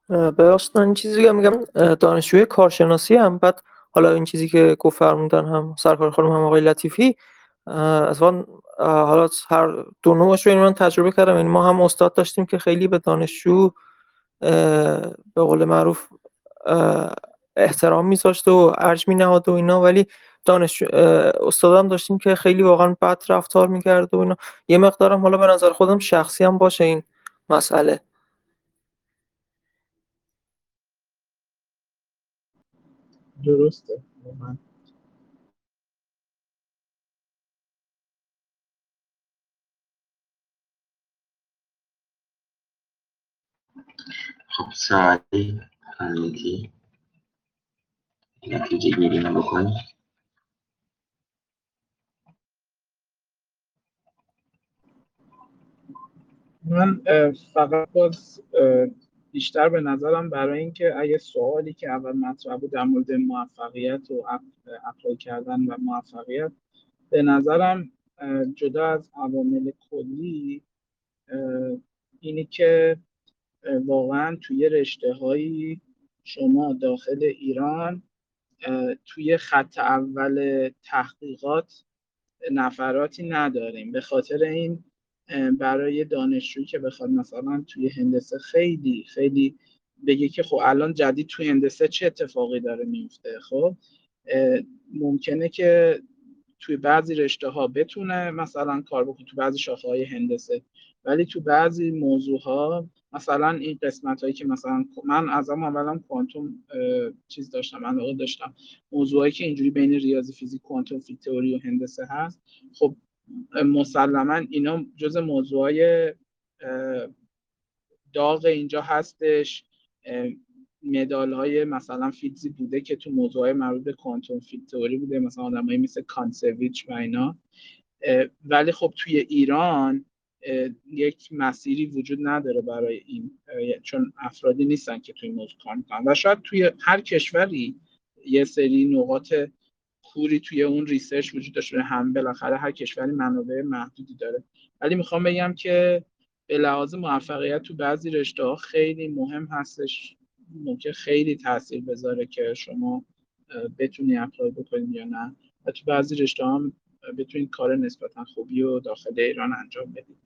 ببخشید من این چیزی که میگم دانشجوی کارشناسی هم بعد حالا این چیزی که گفت فرمودن هم سرکار خانم هم آقای لطیفی اصلا حالا هر دو نوعش رو من تجربه کردم. یعنی ما هم استاد داشتیم که خیلی به دانشجو به قول معروف احترام میذاشت و ارج می نهاد و اینا. ولی دانش استادم داشتیم که خیلی واقعا بد رفتار می‌کرد و اینا. یه مقدارم حالا به نظر خودم شخصی هم باشه این مسئله. درسته. من خب سوالی کامنتی نتیجه گیری رو بکنیم. من فقط باز بیشتر به نظرم برای اینکه اگه سوالی که اول مطرح بود در مورد موفقیت و اپلای کردن و موفقیت به نظرم جدا از عوامل کلی اینی که واقعا توی رشته هایی شما داخل ایران توی خط اول تحقیقات نفراتی نداریم. به خاطر این برای دانشجویی که بخواد مثلا توی هندسه خیلی خیلی بگه که خب الان جدید توی هندسه چه اتفاقی داره میفته؟ خب ممکنه که توی بعضی رشته ها بتونه مثلا کار بکنه تو بعضی شاخه های هندسه. ولی تو بعضی موضوع ها مثلا این قسمت هایی که مثلا من از هم اولا کوانتوم چیز داشتم من داشتم. موضوعی که اینجوری بین ریاضی فیزیک کوانتوم فیزیک تئوری و هندسه هست. خب مسلما اینا جز موضوعای داغ اینجا هستش. مدال های مثلا فیلدزی بوده که تو موضوع های مربوط به quantum theory بوده مثلا آدمایی مثل کانتسویچ و اینا. ولی خب توی ایران یک مسیری وجود نداره برای این چون افرادی نیستن که توی موضوع کار می‌کنن. و شاید توی هر کشوری یه سری نقاط کوری توی اون research وجود داشته هم بالاخره هر کشوری منابع محدودی داره. ولی می‌خوام بگم که به لحاظ موفقیت تو بعضی رشته ها خیلی مهم هستش ممکن خیلی تاثیر بذاره که شما بتونی apply بکنید یا نه. و تو بعضی رشته هم بتونید کار نسبتا خوبی و داخل ایران انجام بدید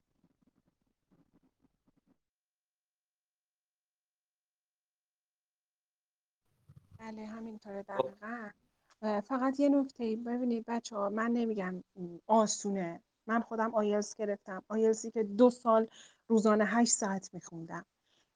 بله همینطوره دقیقا. فقط یه نکته ببینید بچه ها من نمیگم آسونه. من خودم آیلتس گرفتم. آیلتسی که دو سال روزانه هشت ساعت میخوندم.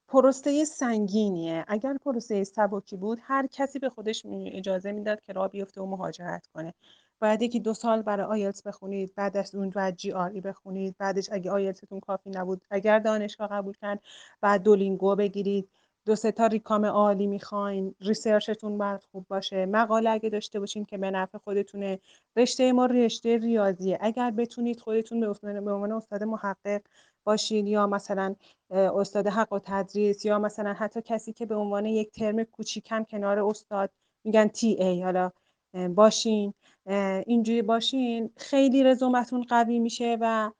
پروسه سنگینیه. اگر پروسه سبکی بود هر کسی به خودش اجازه می‌داد که راه بیفته و مهاجرت کنه. باید یکی دو سال برای آیلتس بخونید بعد از اون بعد GRE بخونید بعدش اگه آیلتستون کافی نبود اگر دانشگاه قبول کردن بعد دولینگو بگیرید. دو سه تا ریکام عالی می‌خواین ریسرچتون باید خوب باشه. مقاله اگه داشته باشین که به نفع خودتونه رشته ما رشته ریاضیه. اگر بتونید خودتون به عنوان استاد محقق باشین یا مثلا استاد حق و تدریس یا مثلا حتی کسی که به عنوان یک ترم کوچیکم کنار استاد میگن تی ای حالا باشین. اینجوری باشین. خیلی رزومتون قوی میشه و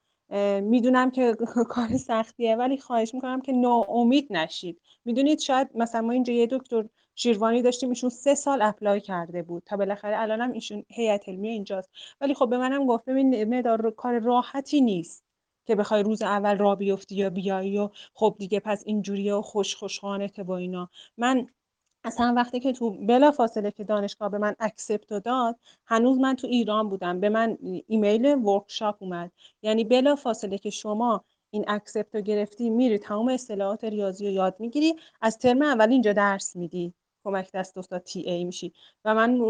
می‌دونم که کار سختیه ولی خواهش می‌کنم که ناامید نشید. می‌دونید شاید مثلا ما اینجا یه دکتر شیروانی داشتیم ایشون سه سال apply کرده بود تا بالاخره الانم ایشون هیئت علمی اینجاست. ولی خب به منم گفت ببین مدال کار راحتی نیست که بخوای روز اول راه بیفتی یا بیایی و خب دیگه پس اینجوریه و خوش خوشخانته با اینا. من اصلا وقتی که تو بلا فاصله که دانشگاه به من accept داد هنوز من تو ایران بودم. به من ایمیل workshop اومد. یعنی بلا فاصله که شما این accept رو گرفتی میری تمام اصطلاحات ریاضی رو یاد می‌گیری. از ترم اول اینجا درس میدی. کمک دست استاد TA میشی. و من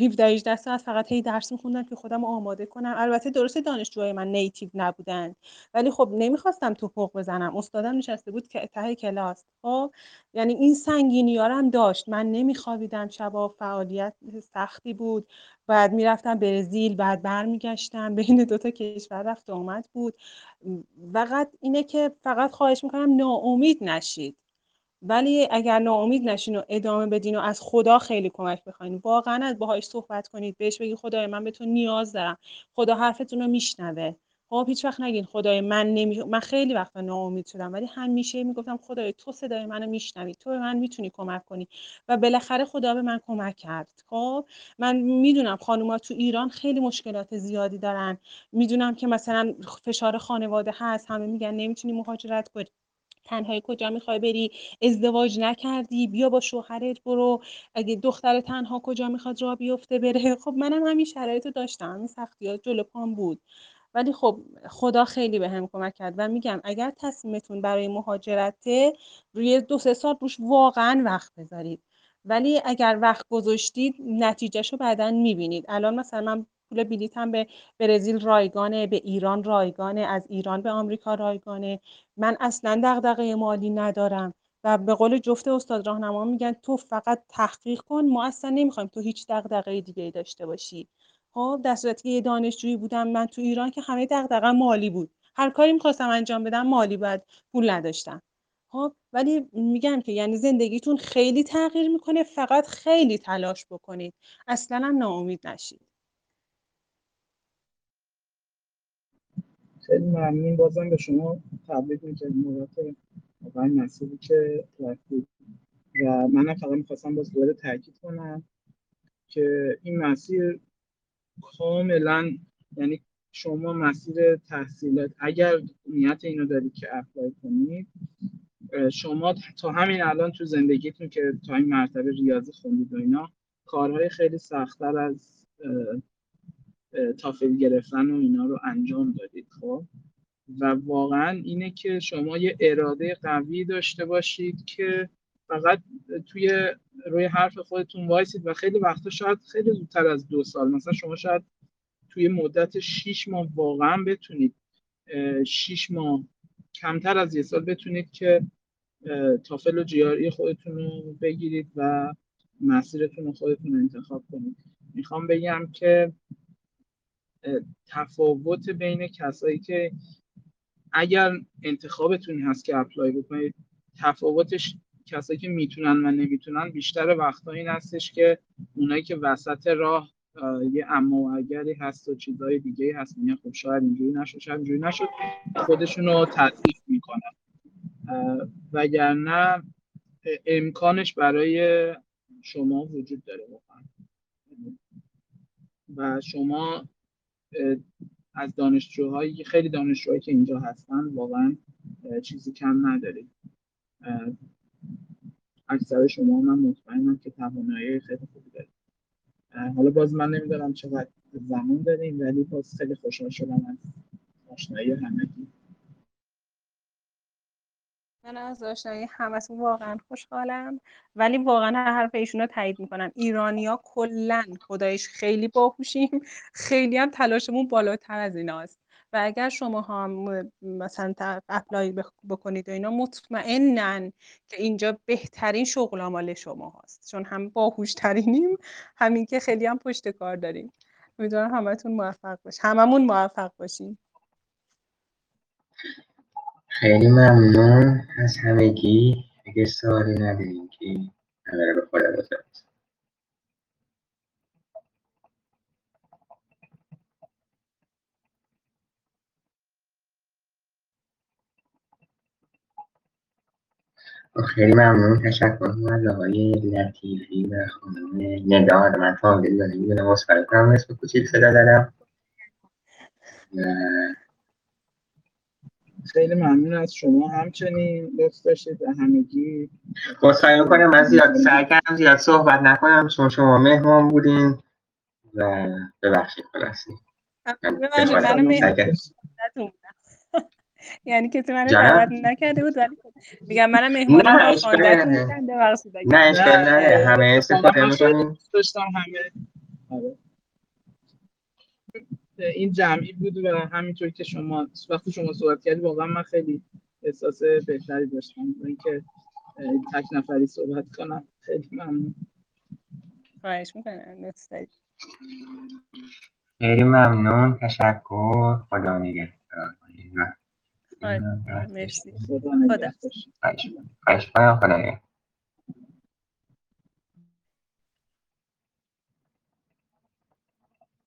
17 18 ساعت فقط هی درس میخوندم که خودم آماده کنم. البته درسته دانشجوهای من native نبودن. ولی خب نمی‌خواستم تپق بزنم. استادم نشسته بود که ته کلاس. خب؟ یعنی این سنگینی هم داشت. من نمیخوابیدم شبا فعالیت سختی بود. بعد می‌رفتم برزیل بعد برمیگشتم. بین دوتا کشور رفت آمد بود. فقط اینه که فقط خواهش می‌کنم ناامید نشید. ولی اگر ناامید نشین و ادامه بدین و از خدا خیلی کمک بخواین. واقعا از باهاش صحبت کنید بهش بگید خدای من به تو نیاز دارم. خدا حرفتون رو میشنوه. خب هیچ وقت نگین خدای من نمی... من خیلی وقتا ناامید شدم ولی همیشه می‌گفتم خدای تو صدای منو میشنوی تو به من می‌تونی کمک کنی. و بالاخره خدا به من کمک کرد. خب من می‌دونم خانوما تو ایران خیلی مشکلات زیادی دارن. می‌دونم که مثلا فشار خانواده هست همه میگن نمی‌تونی مهاجرت کنی. تنهایی کجا می‌خوای بری ازدواج نکردی بیا با شوهرت برو. اگه دختر تنها کجا می‌خواد راه بیفته بره. خب منم همین شرایط رو داشتم همین سختیات جلو پام بود. ولی خب خدا خیلی به هم کمک کرد و میگم اگر تصمیمتون برای مهاجرته روی دو سه سال روش واقعا وقت بذارید. ولی اگر وقت گذاشتید نتیجهش رو بعدا می‌بینید. الان مثلا من پول بلیتم به برزیل رایگانه به ایران رایگانه از ایران به آمریکا رایگانه. من اصلا دغدغه مالی ندارم و به قول جفت استاد راهنما میگن تو فقط تحقیق کن ما اصلا نمی‌خوایم تو هیچ دغدغه دیگه داشته باشی. خب در صورتی که دانشجویی بودم من تو ایران که همه دغدغه مالی بود. هر کاری می‌خواستم انجام بدم مالی باید پول نداشتم. خب ولی میگم که یعنی زندگیتون خیلی تغییر می‌کنه فقط خیلی تلاش بکنید. اصلا هم ناامید نشید. خیلی ممنون. بازم به شما تبریک میگم بابت واقعا مسئولی که رفتید و من فقط می‌خواستم باز دوباره تاکید کنم که این مسیر کاملا یعنی شما مسیر تحصیلات اگر نیت اینو دارید که اپلای کنید شما تا همین الان تو زندگیتون که تا این مرتبه ریاضی خوندید و اینا کارهای خیلی سختتر از تافل گرفتن و اینا رو انجام دادید خب؟ و واقعا اینه که شما یه اراده قوی داشته باشید که فقط توی روی حرف خودتون وایسید و خیلی وقتا شاید خیلی زودتر از دو سال مثلا شما شاید توی مدت 6 ماه واقعا بتونید 6 ماه کمتر از یه سال بتونید که تافل و جیاری خودتون رو بگیرید و مسیرتون رو خودتون انتخاب کنید. می‌خوام بگم که تفاوت بین کسایی که اگر انتخابتون هست که اپلای بکنید تفاوتش کسایی که می‌تونن و نمی‌تونن بیشتر وقتا این هستش که اونایی که وسط راه یه اما و اگری هست و چیزهای دیگه هست میگن خب شاید اینجوری نشد شاید اینجوری نشد خودشون رو تضعیف می‌کنن. وگرنه امکانش برای شما وجود داره واقعا. و شما از دانشجوهایی خیلی دانشجوهایی که اینجا هستن واقعا چیزی کم ندارید اکثر شما من مطمئنم که توانایی خیلی خوبی دارید حالا باز من نمی‌دونم چقدر زمان داریم ولی باز خیلی خوشحال شدم از آشنایی همگی. من از آشنایی همتون واقعا خوشحالم ولی واقعا حرف ایشون رو تایید می‌کنم. ایرانیا کلا خدایش خیلی باهوشیم. خیلی هم تلاشمون بالاتر از ایناست. و اگر شما هم مثلا اپلای بکنید و اینا مطمئنن که اینجا بهترین شغل مال شما هست چون هم باهوش ترینیم همین که خیلی هم پشت کار داریم. امیدوارم همتون موفق باش هممون موفق باشیم. خیلی ممنون از همگی. اگه سوالی نداریم که رو به خدا بزرد خیلی ممنون. تشکر از آقای لطیفی و خانم ندا من فامیلی رو نمی‌دونم اصفر کنم. اسم کوچیک صدا دادم خیلی ممنون از شما. همچنین لطف داشتید و همگی. خواهی می‌کنم من زیاد سعی کردم زیاد صحبت نکنم. چون شما مهمان بودین و ببخشید خلاصی یعنی کسی منو دعوت نکرده بود ولی میگم منم مهمان نه خواندت نه اشکال نه همه استفاده می‌کنیم. داشتم همه. این جمعی بود و همینطور که شما وقتی شما صحبت کردی واقعا من خیلی احساس بهتری داشتم اینکه تک نفری صحبت کنم. خیلی ممنون. خواهش می‌کنم. خیلی ممنون. تشکر. خدا نگهدار. مرسی. خدا خدا.